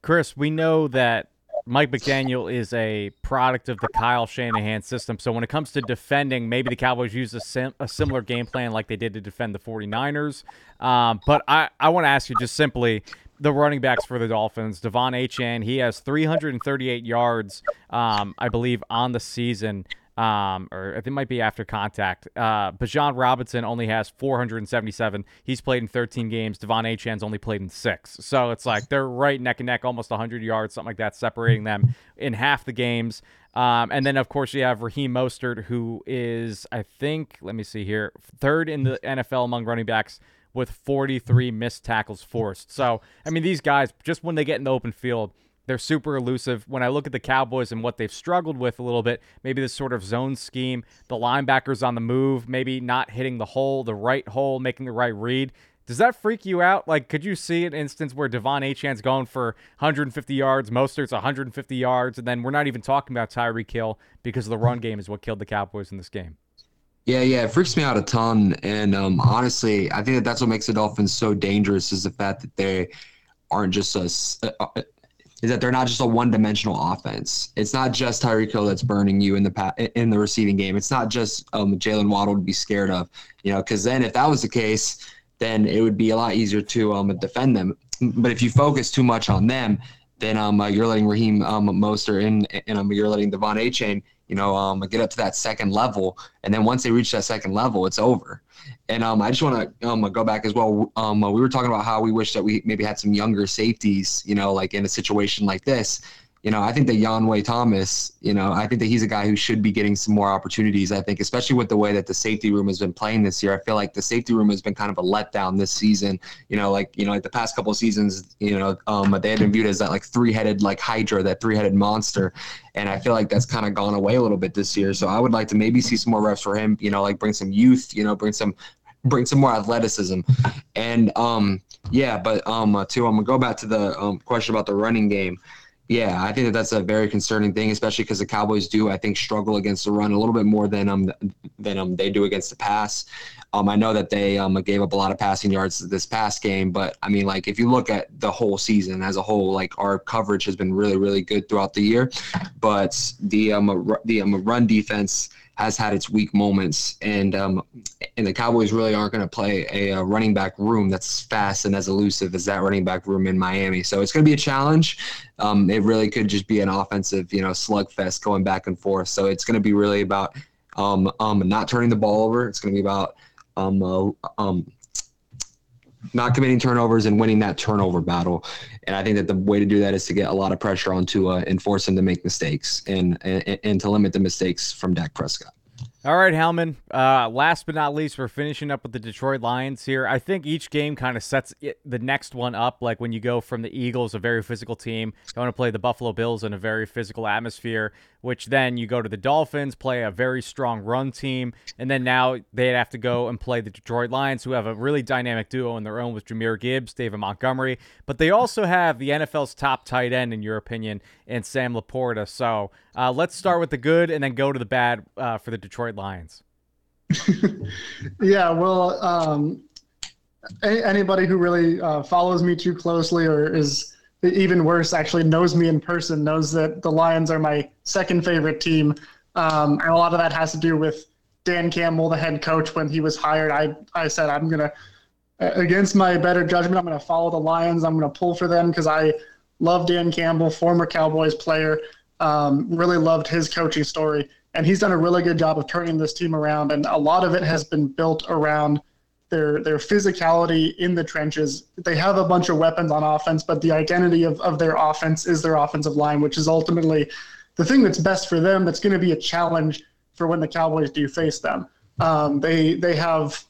Chris, we know that Mike McDaniel is a product of the Kyle Shanahan system. So when it comes to defending, maybe the Cowboys use a, sim- a similar game plan like they did to defend the 49ers. Um, but I, I want to ask you just simply the running backs for the Dolphins. De'Von Achane, he has 338 yards, um, I believe, on the season. Um, or it might be after contact. Uh, Bijan Robinson only has 477. He's played in 13 games. De'Von Achane's only played in six. So it's like they're right neck and neck, almost 100 yards, something like that, separating them in half the games. Um, and then, of course, you have Raheem Mostert, who is, I think, let me see here, third in the NFL among running backs with 43 missed tackles forced. So, I mean, these guys, just when they get in the open field, they're super elusive. When I look at the Cowboys and what they've struggled with a little bit, maybe this sort of zone scheme, the linebackers on the move, maybe not hitting the hole, the right hole, making the right read. Does that freak you out? Like, could you see an instance where De'Von Achane's going for 150 yards, Mostert's 150 yards, and then we're not even talking about Tyreek Hill because the run game is what killed the Cowboys in this game? Yeah, yeah, it freaks me out a ton. And um, honestly, I think that that's what makes the Dolphins so dangerous is the fact that they aren't just a, uh, uh, is that they're not just a one-dimensional offense. It's not just Tyreek Hill that's burning you in the pa- in the receiving game. It's not just um, Jaylen Waddle to be scared of, you know, because then if that was the case, then it would be a lot easier to um, defend them. But if you focus too much on them, then um, uh, you're letting Raheem um, Mostert in, and um, you're letting De'Von Achane you know, um, get up to that second level. And then once they reach that second level, it's over. And um, I just want to um, go back as well. Um, we were talking about how we wish that we maybe had some younger safeties, you know, like in a situation like this you know, I think that Juanyeh Thomas, you know, I think that he's a guy who should be getting some more opportunities. I think, especially with the way that the safety room has been playing this year, I feel like the safety room has been kind of a letdown this season. You know, like you know, like the past couple seasons, you know, um, they had been viewed as that like three-headed like Hydra, that three-headed monster, and I feel like that's kind of gone away a little bit this year. So I would like to maybe see some more reps for him. You know, like bring some youth. You know, bring some bring some more athleticism, and um, yeah, but um, uh, too, I'm gonna go back to the um, question about the running game. Yeah, I think that that's a very concerning thing, especially because the Cowboys do, I think, struggle against the run a little bit more than um than um they do against the pass. Um, I know that they um gave up a lot of passing yards this past game, but I mean, like if you look at the whole season as a whole, like our coverage has been really, really good throughout the year, but the um the um run defense has had its weak moments, and um, and the Cowboys really aren't going to play a, a, running back room that's fast and as elusive as that running back room in Miami. So it's going to be a challenge. Um, it really could just be an offensive, you know, slugfest going back and forth. So it's going to be really about um, um, not turning the ball over. It's going to be about um, uh, um, not committing turnovers and winning that turnover battle. And I think that the way to do that is to get a lot of pressure on Tua and force him to make mistakes and, and, and to limit the mistakes from Dak Prescott. All right, Howman. Uh, last but not least, we're finishing up with the Detroit Lions here. I think each game kind of sets it, the next one up. Like when you go from the Eagles, a very physical team, going to play the Buffalo Bills in a very physical atmosphere, which then you go to the Dolphins, play a very strong run team, and then now they'd have to go and play the Detroit Lions, who have a really dynamic duo in their own with Jahmyr Gibbs, David Montgomery, but they also have the NFL's top tight end, in your opinion, and Sam LaPorta. So uh, let's start with the good and then go to the bad uh, for the Detroit Lions. yeah, well, um, anybody who really uh, follows me too closely or is even worse, actually knows me in person, knows that the Lions are my second favorite team. Um, and a lot of that has to do with Dan Campbell, the head coach. When he was hired, I, I said, I'm going to, against my better judgment, I'm going to follow the Lions. I'm going to pull for them because I love Dan Campbell, former Cowboys player. Um, really loved his coaching story. And he's done a really good job of turning this team around. And a lot of it has been built around their their physicality in the trenches. They have a bunch of weapons on offense, but the identity of, of their offense is their offensive line, which is ultimately the thing that's best for them. That's going to be a challenge for when the Cowboys do face them. Um, they they have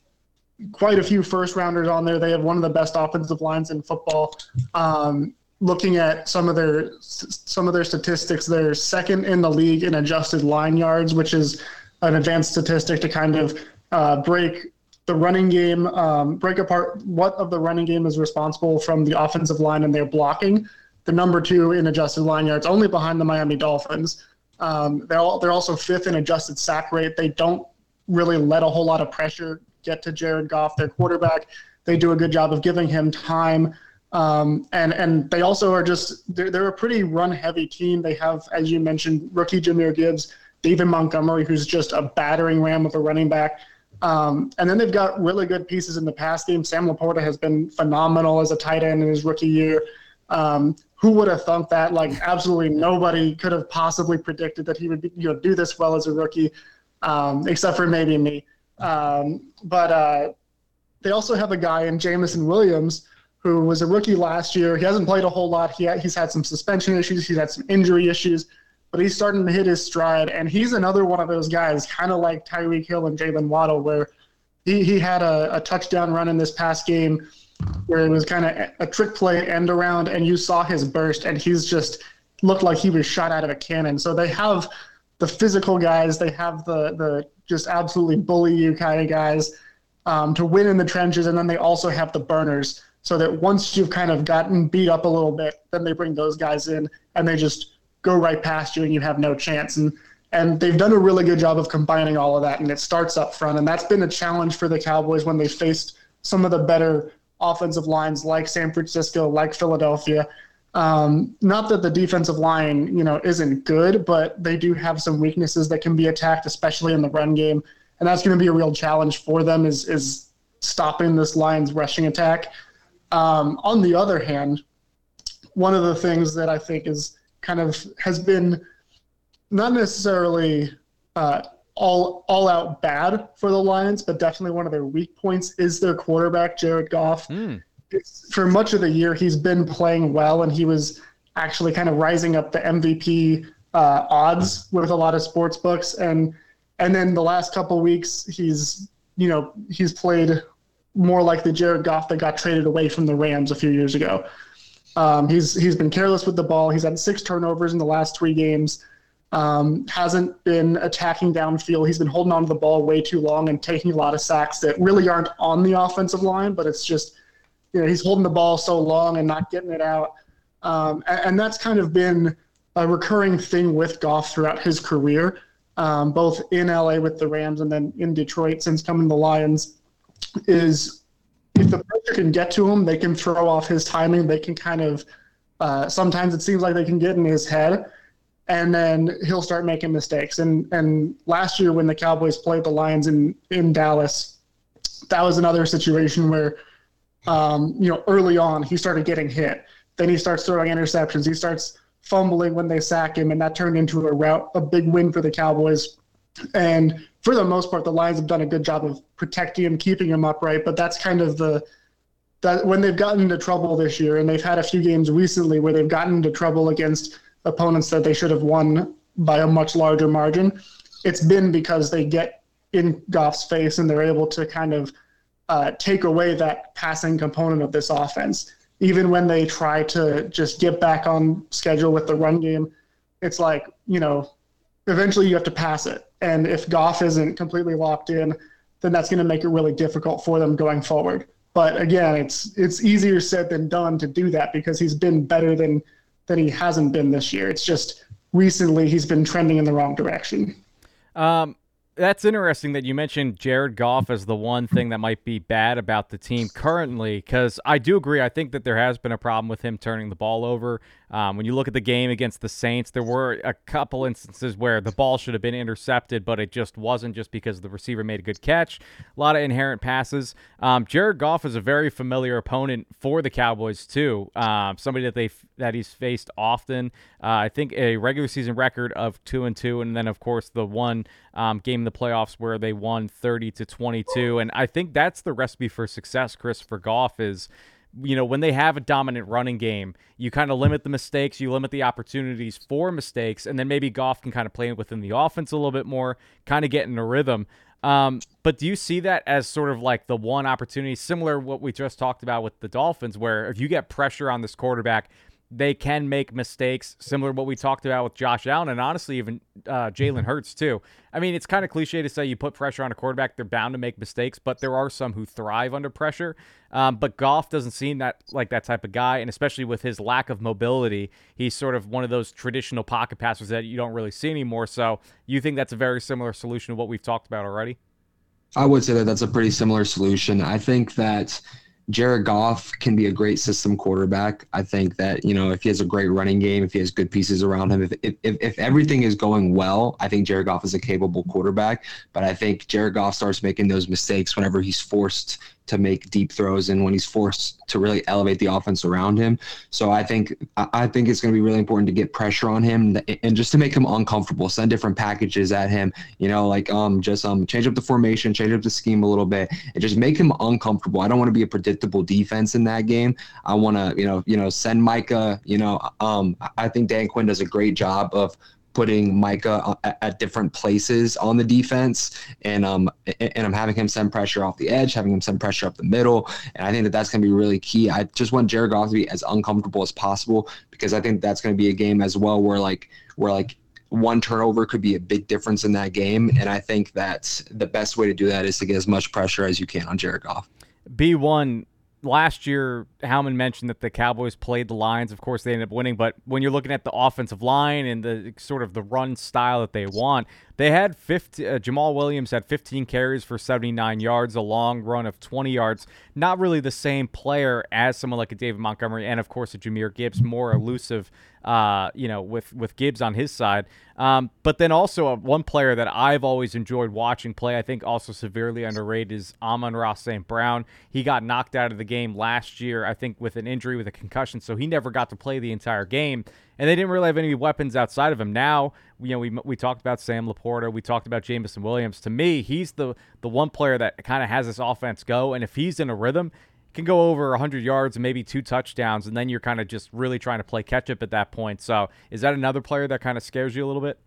quite a few first rounders on there. They have one of the best offensive lines in football. Um, looking at some of their some of their statistics, they're second in the league in adjusted line yards, which is an advanced statistic to kind of uh, break the running game, um, break apart what of the running game is responsible from the offensive line and their blocking. The number two in adjusted line yards, only behind the Miami Dolphins. Um, they're all, they're also fifth in adjusted sack rate. They don't really let a whole lot of pressure get to Jared Goff, their quarterback. They do a good job of giving him time. Um, and and they also are just they're, they're a pretty run heavy team. They have, as you mentioned, rookie Jahmyr Gibbs, David Montgomery, who's just a battering ram of a running back. Um, and then they've got really good pieces in the pass game. Sam LaPorta has been phenomenal as a tight end in his rookie year. Um, who would have thunk that? Like absolutely nobody could have possibly predicted that he would be, you know do this well as a rookie, um, except for maybe me. Um, but uh, they also have a guy in Jameson Williams who was a rookie last year. He hasn't played a whole lot. Ha- he's had some suspension issues. He's had some injury issues but he's starting to hit his stride. And he's another one of those guys, kind of like Tyreek Hill and Jaylen Waddle, where he, he had a, a touchdown run in this past game where it was kind of a trick play end around, and you saw his burst, and he's just looked like he was shot out of a cannon. So they have the physical guys, they have the the just absolutely bully you kind of guys um, to win in the trenches, and then they also have the burners. So that once you've kind of gotten beat up a little bit, then they bring those guys in, and they just go right past you and you have no chance. And and they've done a really good job of combining all of that. And it starts up front, and that's been a challenge for the Cowboys when they faced some of the better offensive lines like San Francisco, like Philadelphia. Um, not that the defensive line, you know, isn't good, but they do have some weaknesses that can be attacked, especially in the run game, and that's going to be a real challenge for them. Is is stopping this Lions rushing attack. Um, on the other hand, one of the things that I think is kind of has been not necessarily uh, all all out bad for the Lions, but definitely one of their weak points is their quarterback Jared Goff. Mm. For much of the year, he's been playing well, and he was actually kind of rising up the MVP uh, odds with a lot of sports books, and and then the last couple weeks, he's you know he's played more like the Jared Goff that got traded away from the Rams a few years ago. Um, he's he's been careless with the ball. He's had six turnovers in the last three games. Um, hasn't been attacking downfield. He's been holding on to the ball way too long and taking a lot of sacks that really aren't on the offensive line, but it's just you know he's holding the ball so long and not getting it out. Um, and, and, that's kind of been a recurring thing with Goff throughout his career, um, both in LA with the Rams and then in Detroit since coming to the Lions. Is if the pressure can get to him, they can throw off his timing. They can kind of uh, sometimes it seems like they can get in his head, and then he'll start making mistakes. And and last year when the Cowboys played the Lions in in Dallas, that was another situation where, um, you know, early on he started getting hit. Then he starts throwing interceptions. He starts fumbling when they sack him, and that turned into a route, a big win for the Cowboys. And for the most part, the Lions have done a good job of protecting him, keeping him upright. But that's kind of the that when they've gotten into trouble this year, and they've had a few games recently where they've gotten into trouble against opponents that they should have won by a much larger margin. It's been because they get in Goff's face and they're able to kind of uh, take away that passing component of this offense. Even when they try to just get back on schedule with the run game, it's like, you know, eventually you have to pass it. And if Goff isn't completely locked in, then that's going to make it really difficult for them going forward. But again, it's it's easier said than done to do that because he's been better than than he hasn't been this year. It's just recently he's been trending in the wrong direction. Um, that's interesting that you mentioned Jared Goff as the one thing that might be bad about the team currently, because I do agree. I think that there has been a problem with him turning the ball over. Um, when you look at the game against the Saints, there were a couple instances where the ball should have been intercepted, but it just wasn't just because the receiver made a good catch. A lot of inherent passes. Um, Jared Goff is a very familiar opponent for the Cowboys too. Um, somebody that they that he's faced often. Uh, I think a regular season record of two and two, and then of course the one um, game in the playoffs where they won thirty to twenty two. And I think that's the recipe for success. Chris for Goff is you know, when they have a dominant running game, you kind of limit the mistakes, you limit the opportunities for mistakes, and then maybe Goff can kind of play within the offense a little bit more, kind of get in a rhythm. Um, but do you see that as sort of like the one opportunity, similar what we just talked about with the Dolphins, where if you get pressure on this quarterback, they can make mistakes, similar to what we talked about with Josh Allen and honestly even uh, Jalen Hurts too. I mean, it's kind of cliche to say you put pressure on a quarterback, they're bound to make mistakes, but there are some who thrive under pressure. Um, but Goff doesn't seem that like that type of guy, and especially with his lack of mobility, he's sort of one of those traditional pocket passers that you don't really see anymore. So you think that's a very similar solution to what we've talked about already? I would say that that's a pretty similar solution. I think that Jared Goff can be a great system quarterback. I think that, you know, if he has a great running game, if he has good pieces around him, if, if, if everything is going well, I think Jared Goff is a capable quarterback. But I think Jared Goff starts making those mistakes whenever he's forced to make deep throws and when he's forced to really elevate the offense around him. So I think I think it's going to be really important to get pressure on him and just to make him uncomfortable. Send different packages at him. You know, like um just um change up the formation, change up the scheme a little bit, and just make him uncomfortable. I don't want to be a predictable defense in that game. I want to you know you know send Micah. You know um I think Dan Quinn does a great job of putting Micah at, at, different places on the defense, and um and I'm having him send pressure off the edge, having him send pressure up the middle, and I think that that's going to be really key. I just want Jared Goff to be as uncomfortable as possible because I think that's going to be a game as well where like where like one turnover could be a big difference in that game, and I think that the best way to do that is to get as much pressure as you can on Jared Goff. B one last year, Howman mentioned that the Cowboys played the Lions. Of course, they ended up winning. But when you're looking at the offensive line and the sort of the run style that they want, they had 50, uh, Jamaal Williams had 15 carries for 79 yards, a long run of 20 yards. Not really the same player as someone like a David Montgomery, and of course a Jahmyr Gibbs, more elusive. Uh, you know, with with Gibbs on his side, um, but then also uh, one player that I've always enjoyed watching play, I think also severely underrated, is Amon-Ra St. Brown. He got knocked out of the game last year, I think, with an injury with a concussion, so he never got to play the entire game and they didn't really have any weapons outside of him. Now, you know, we we talked about Sam LaPorta, we talked about Jameson Williams. To me, he's the the one player that kind of has this offense go, and if he's in a rhythm, can go over 100 yards and maybe two touchdowns, and then you're kind of just really trying to play catch up at that point. So, is that another player that kind of scares you a little bit?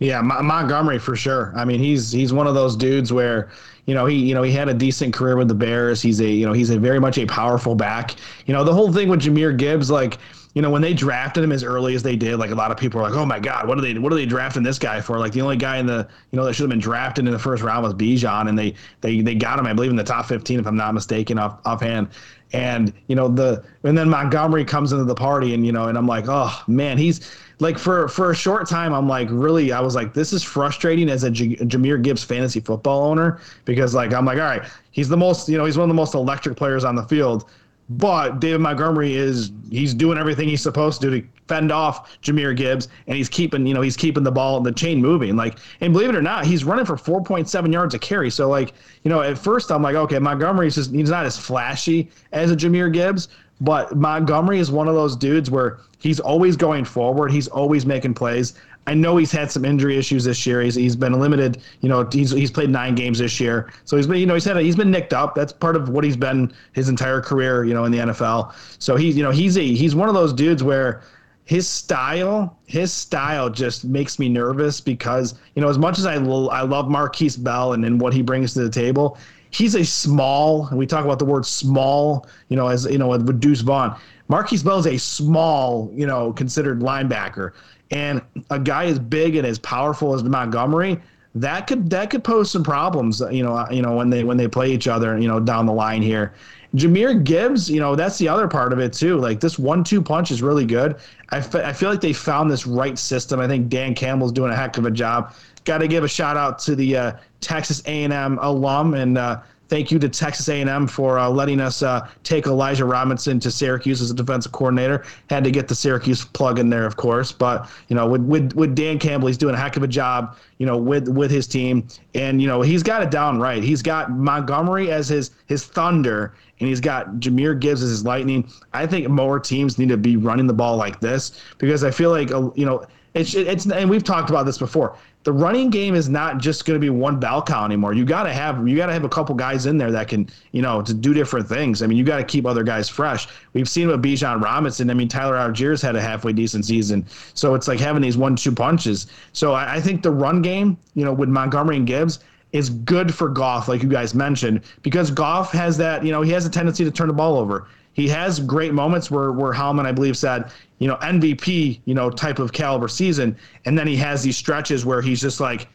Yeah, Montgomery for sure. I mean, he's he's one of those dudes where, you know, he you know he had a decent career with the Bears. He's a you know he's a very much a powerful back. You know, the whole thing with Jahmyr Gibbs, like you know, when they drafted him as early as they did, like a lot of people were like, "Oh my God, what are they? What are they drafting this guy for?" Like the only guy in the, you know, that should have been drafted in the first round was Bijan, and they they they got him, I believe, in the top 15, if I'm not mistaken, off offhand. And you know the, and then Montgomery comes into the party, and you know, and I'm like, oh man, he's like for for a short time, I'm like really, I was like, this is frustrating as a J- Jahmyr Gibbs fantasy football owner because like I'm like, all right, he's the most, you know, he's one of the most electric players on the field but David Montgomery is he's doing everything he's supposed to do to fend off Jahmyr Gibbs, and he's keeping you know he's keeping the ball and the chain moving. Like, and believe it or not, he's running for 4.7 yards a carry. So like you know, at first I'm like, okay, Montgomery's just he's not as flashy as a Jahmyr Gibbs, but Montgomery is one of those dudes where he's always going forward. He's always making plays. I know he's had some injury issues this year. He's, he's been limited. You know, he's he's played nine games this year, so he's been you know he's had a, he's been nicked up. That's part of what he's been his entire career. You know, in the NFL. So he's you know he's a he's one of those dudes where his style, his style just makes me nervous because you know as much as I I love Markquese Bell and, and what he brings to the table, he's a small. And we talk about the word small, you know, as you know with Deuce Vaughn. Markquese Bell is a small, you know, considered linebacker, and a guy as big and as powerful as Montgomery that could that could pose some problems, you know, you know when they when they play each other, you know, down the line here. Jahmyr Gibbs, you know, that's the other part of it too. Like this one-two punch is really good. I I feel like they found this right system. I think Dan Campbell's doing a heck of a job. Got to give a shout out to the uh, Texas A&M alum and uh, thank you to Texas A&M for uh, letting us uh, take Elijah Robinson to Syracuse as a defensive coordinator. Had to get the Syracuse plug in there, of course, but you know, with with, with Dan Campbell, he's doing a heck of a job. You know, with with his team, and you know, he's got it down right. He's got Montgomery as his his thunder, and he's got Jahmyr Gibbs as his lightning. I think more teams need to be running the ball like this because I feel like uh, you know. It's, it's and we've talked about this before the running game is not just going to be one bell cow anymore. You got to have you got to have a couple guys in there that can you know to do different things. I mean, you got to keep other guys fresh. We've seen with Bijan Robinson. I mean, Tyler Allgeier had a halfway decent season, so it's like having these one-two punches. So I, I think the run game, you know, with Montgomery and Gibbs is good for Goff, like you guys mentioned, because Goff has that, you know, he has a tendency to turn the ball over. He has great moments where where Howman, I believe, said, you know, MVP, you know, type of caliber season, and then he has these stretches where he's just like,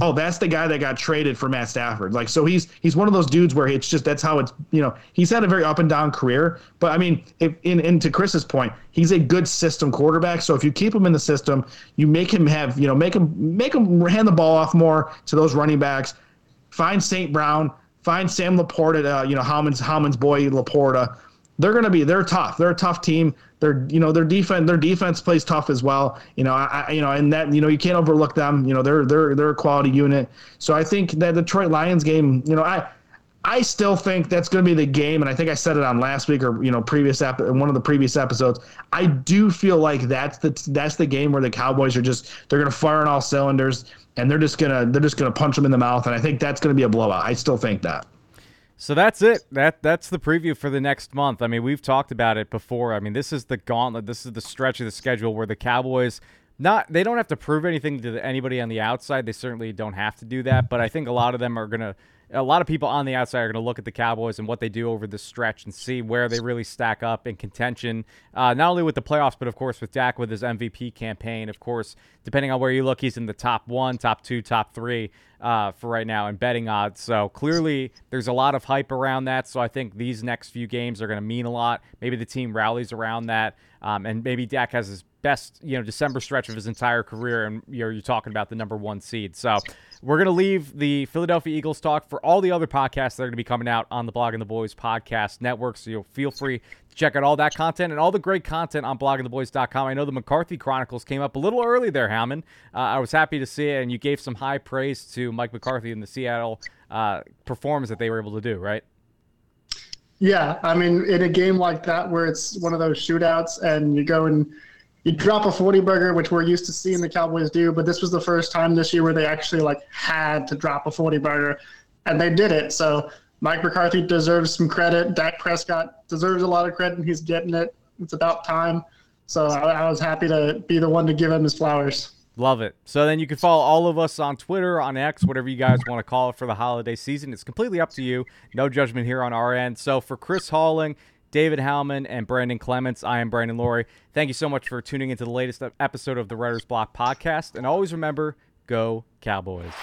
oh, that's the guy that got traded for Matt Stafford. Like, so he's he's one of those dudes where it's just that's how it's you know he's had a very up and down career. But I mean, if in, in to Chris's point, he's a good system quarterback. So if you keep him in the system, you make him have you know make him make him hand the ball off more to those running backs. Find St. Brown, find Sam Laporta, uh, you know Howman's Howman's boy Laporta they're going to be they're tough. They're a tough team. They're you know their defense their defense plays tough as well. You know I you know and that you know you can't overlook them. You know they're they're they're a quality unit. So I think that Detroit Lions game. You know I. I still think that's going to be the game, and I think I said it on last week or you know previous ep- one of the previous episodes. I do feel like that's the that's the game where the Cowboys are just they're going to fire on all cylinders, and they're just gonna they're just gonna punch them in the mouth, and I think that's going to be a blowout. I still think that. So that's it. That that's the preview for the next month. I mean, we've talked about it before. I mean, this is the gauntlet. This is the stretch of the schedule where the Cowboys not they don't have to prove anything to anybody on the outside. They certainly don't have to do that, but I think a lot of them are going to a lot of people on the outside are going to look at the Cowboys and what they do over the stretch and see where they really stack up in contention, uh, not only with the playoffs, but of course with Dak with his MVP campaign. Of course, depending on where you look, he's in the top one, top two, top three uh, for right now in betting odds. So clearly, there's a lot of hype around that. So I think these next few games are going to mean a lot. Maybe the team rallies around that, um, and maybe Dak has his best you know December stretch of his entire career, and you know, you're talking about the number one seed. So we're to leave the Philadelphia Eagles talk for all the other podcasts that are to be coming out on the Blogging the Boys podcast network. So you'll feel free to check out all that content and all the great content on bloggingtheboys.com. I know the McCarthy Chronicles came up a little early there, Howman. Uh, I was happy to see it, and you gave some high praise to Mike McCarthy and the Seattle uh, performance that they were able to do, right? Yeah, I mean, in a game like that where it's one of those shootouts and you go and you drop a 40 burger, which we're used to seeing the Cowboys do, but this was the first time this year where they actually like had to drop a 40 burger, and they did it. So Mike McCarthy deserves some credit. Dak Prescott deserves a lot of credit, and he's getting it. It's about time. So I, I was happy to be the one to give him his flowers. Love it. So then you can follow all of us on Twitter, on X, whatever you guys want to call it for the holiday season. It's completely up to you. No judgment here on our end. So for Chris Halling, David Howman, and Brandon Clements. I am Brandon Loree. Thank you so much for tuning into the latest episode of the Writer's Block podcast. And always remember go Cowboys.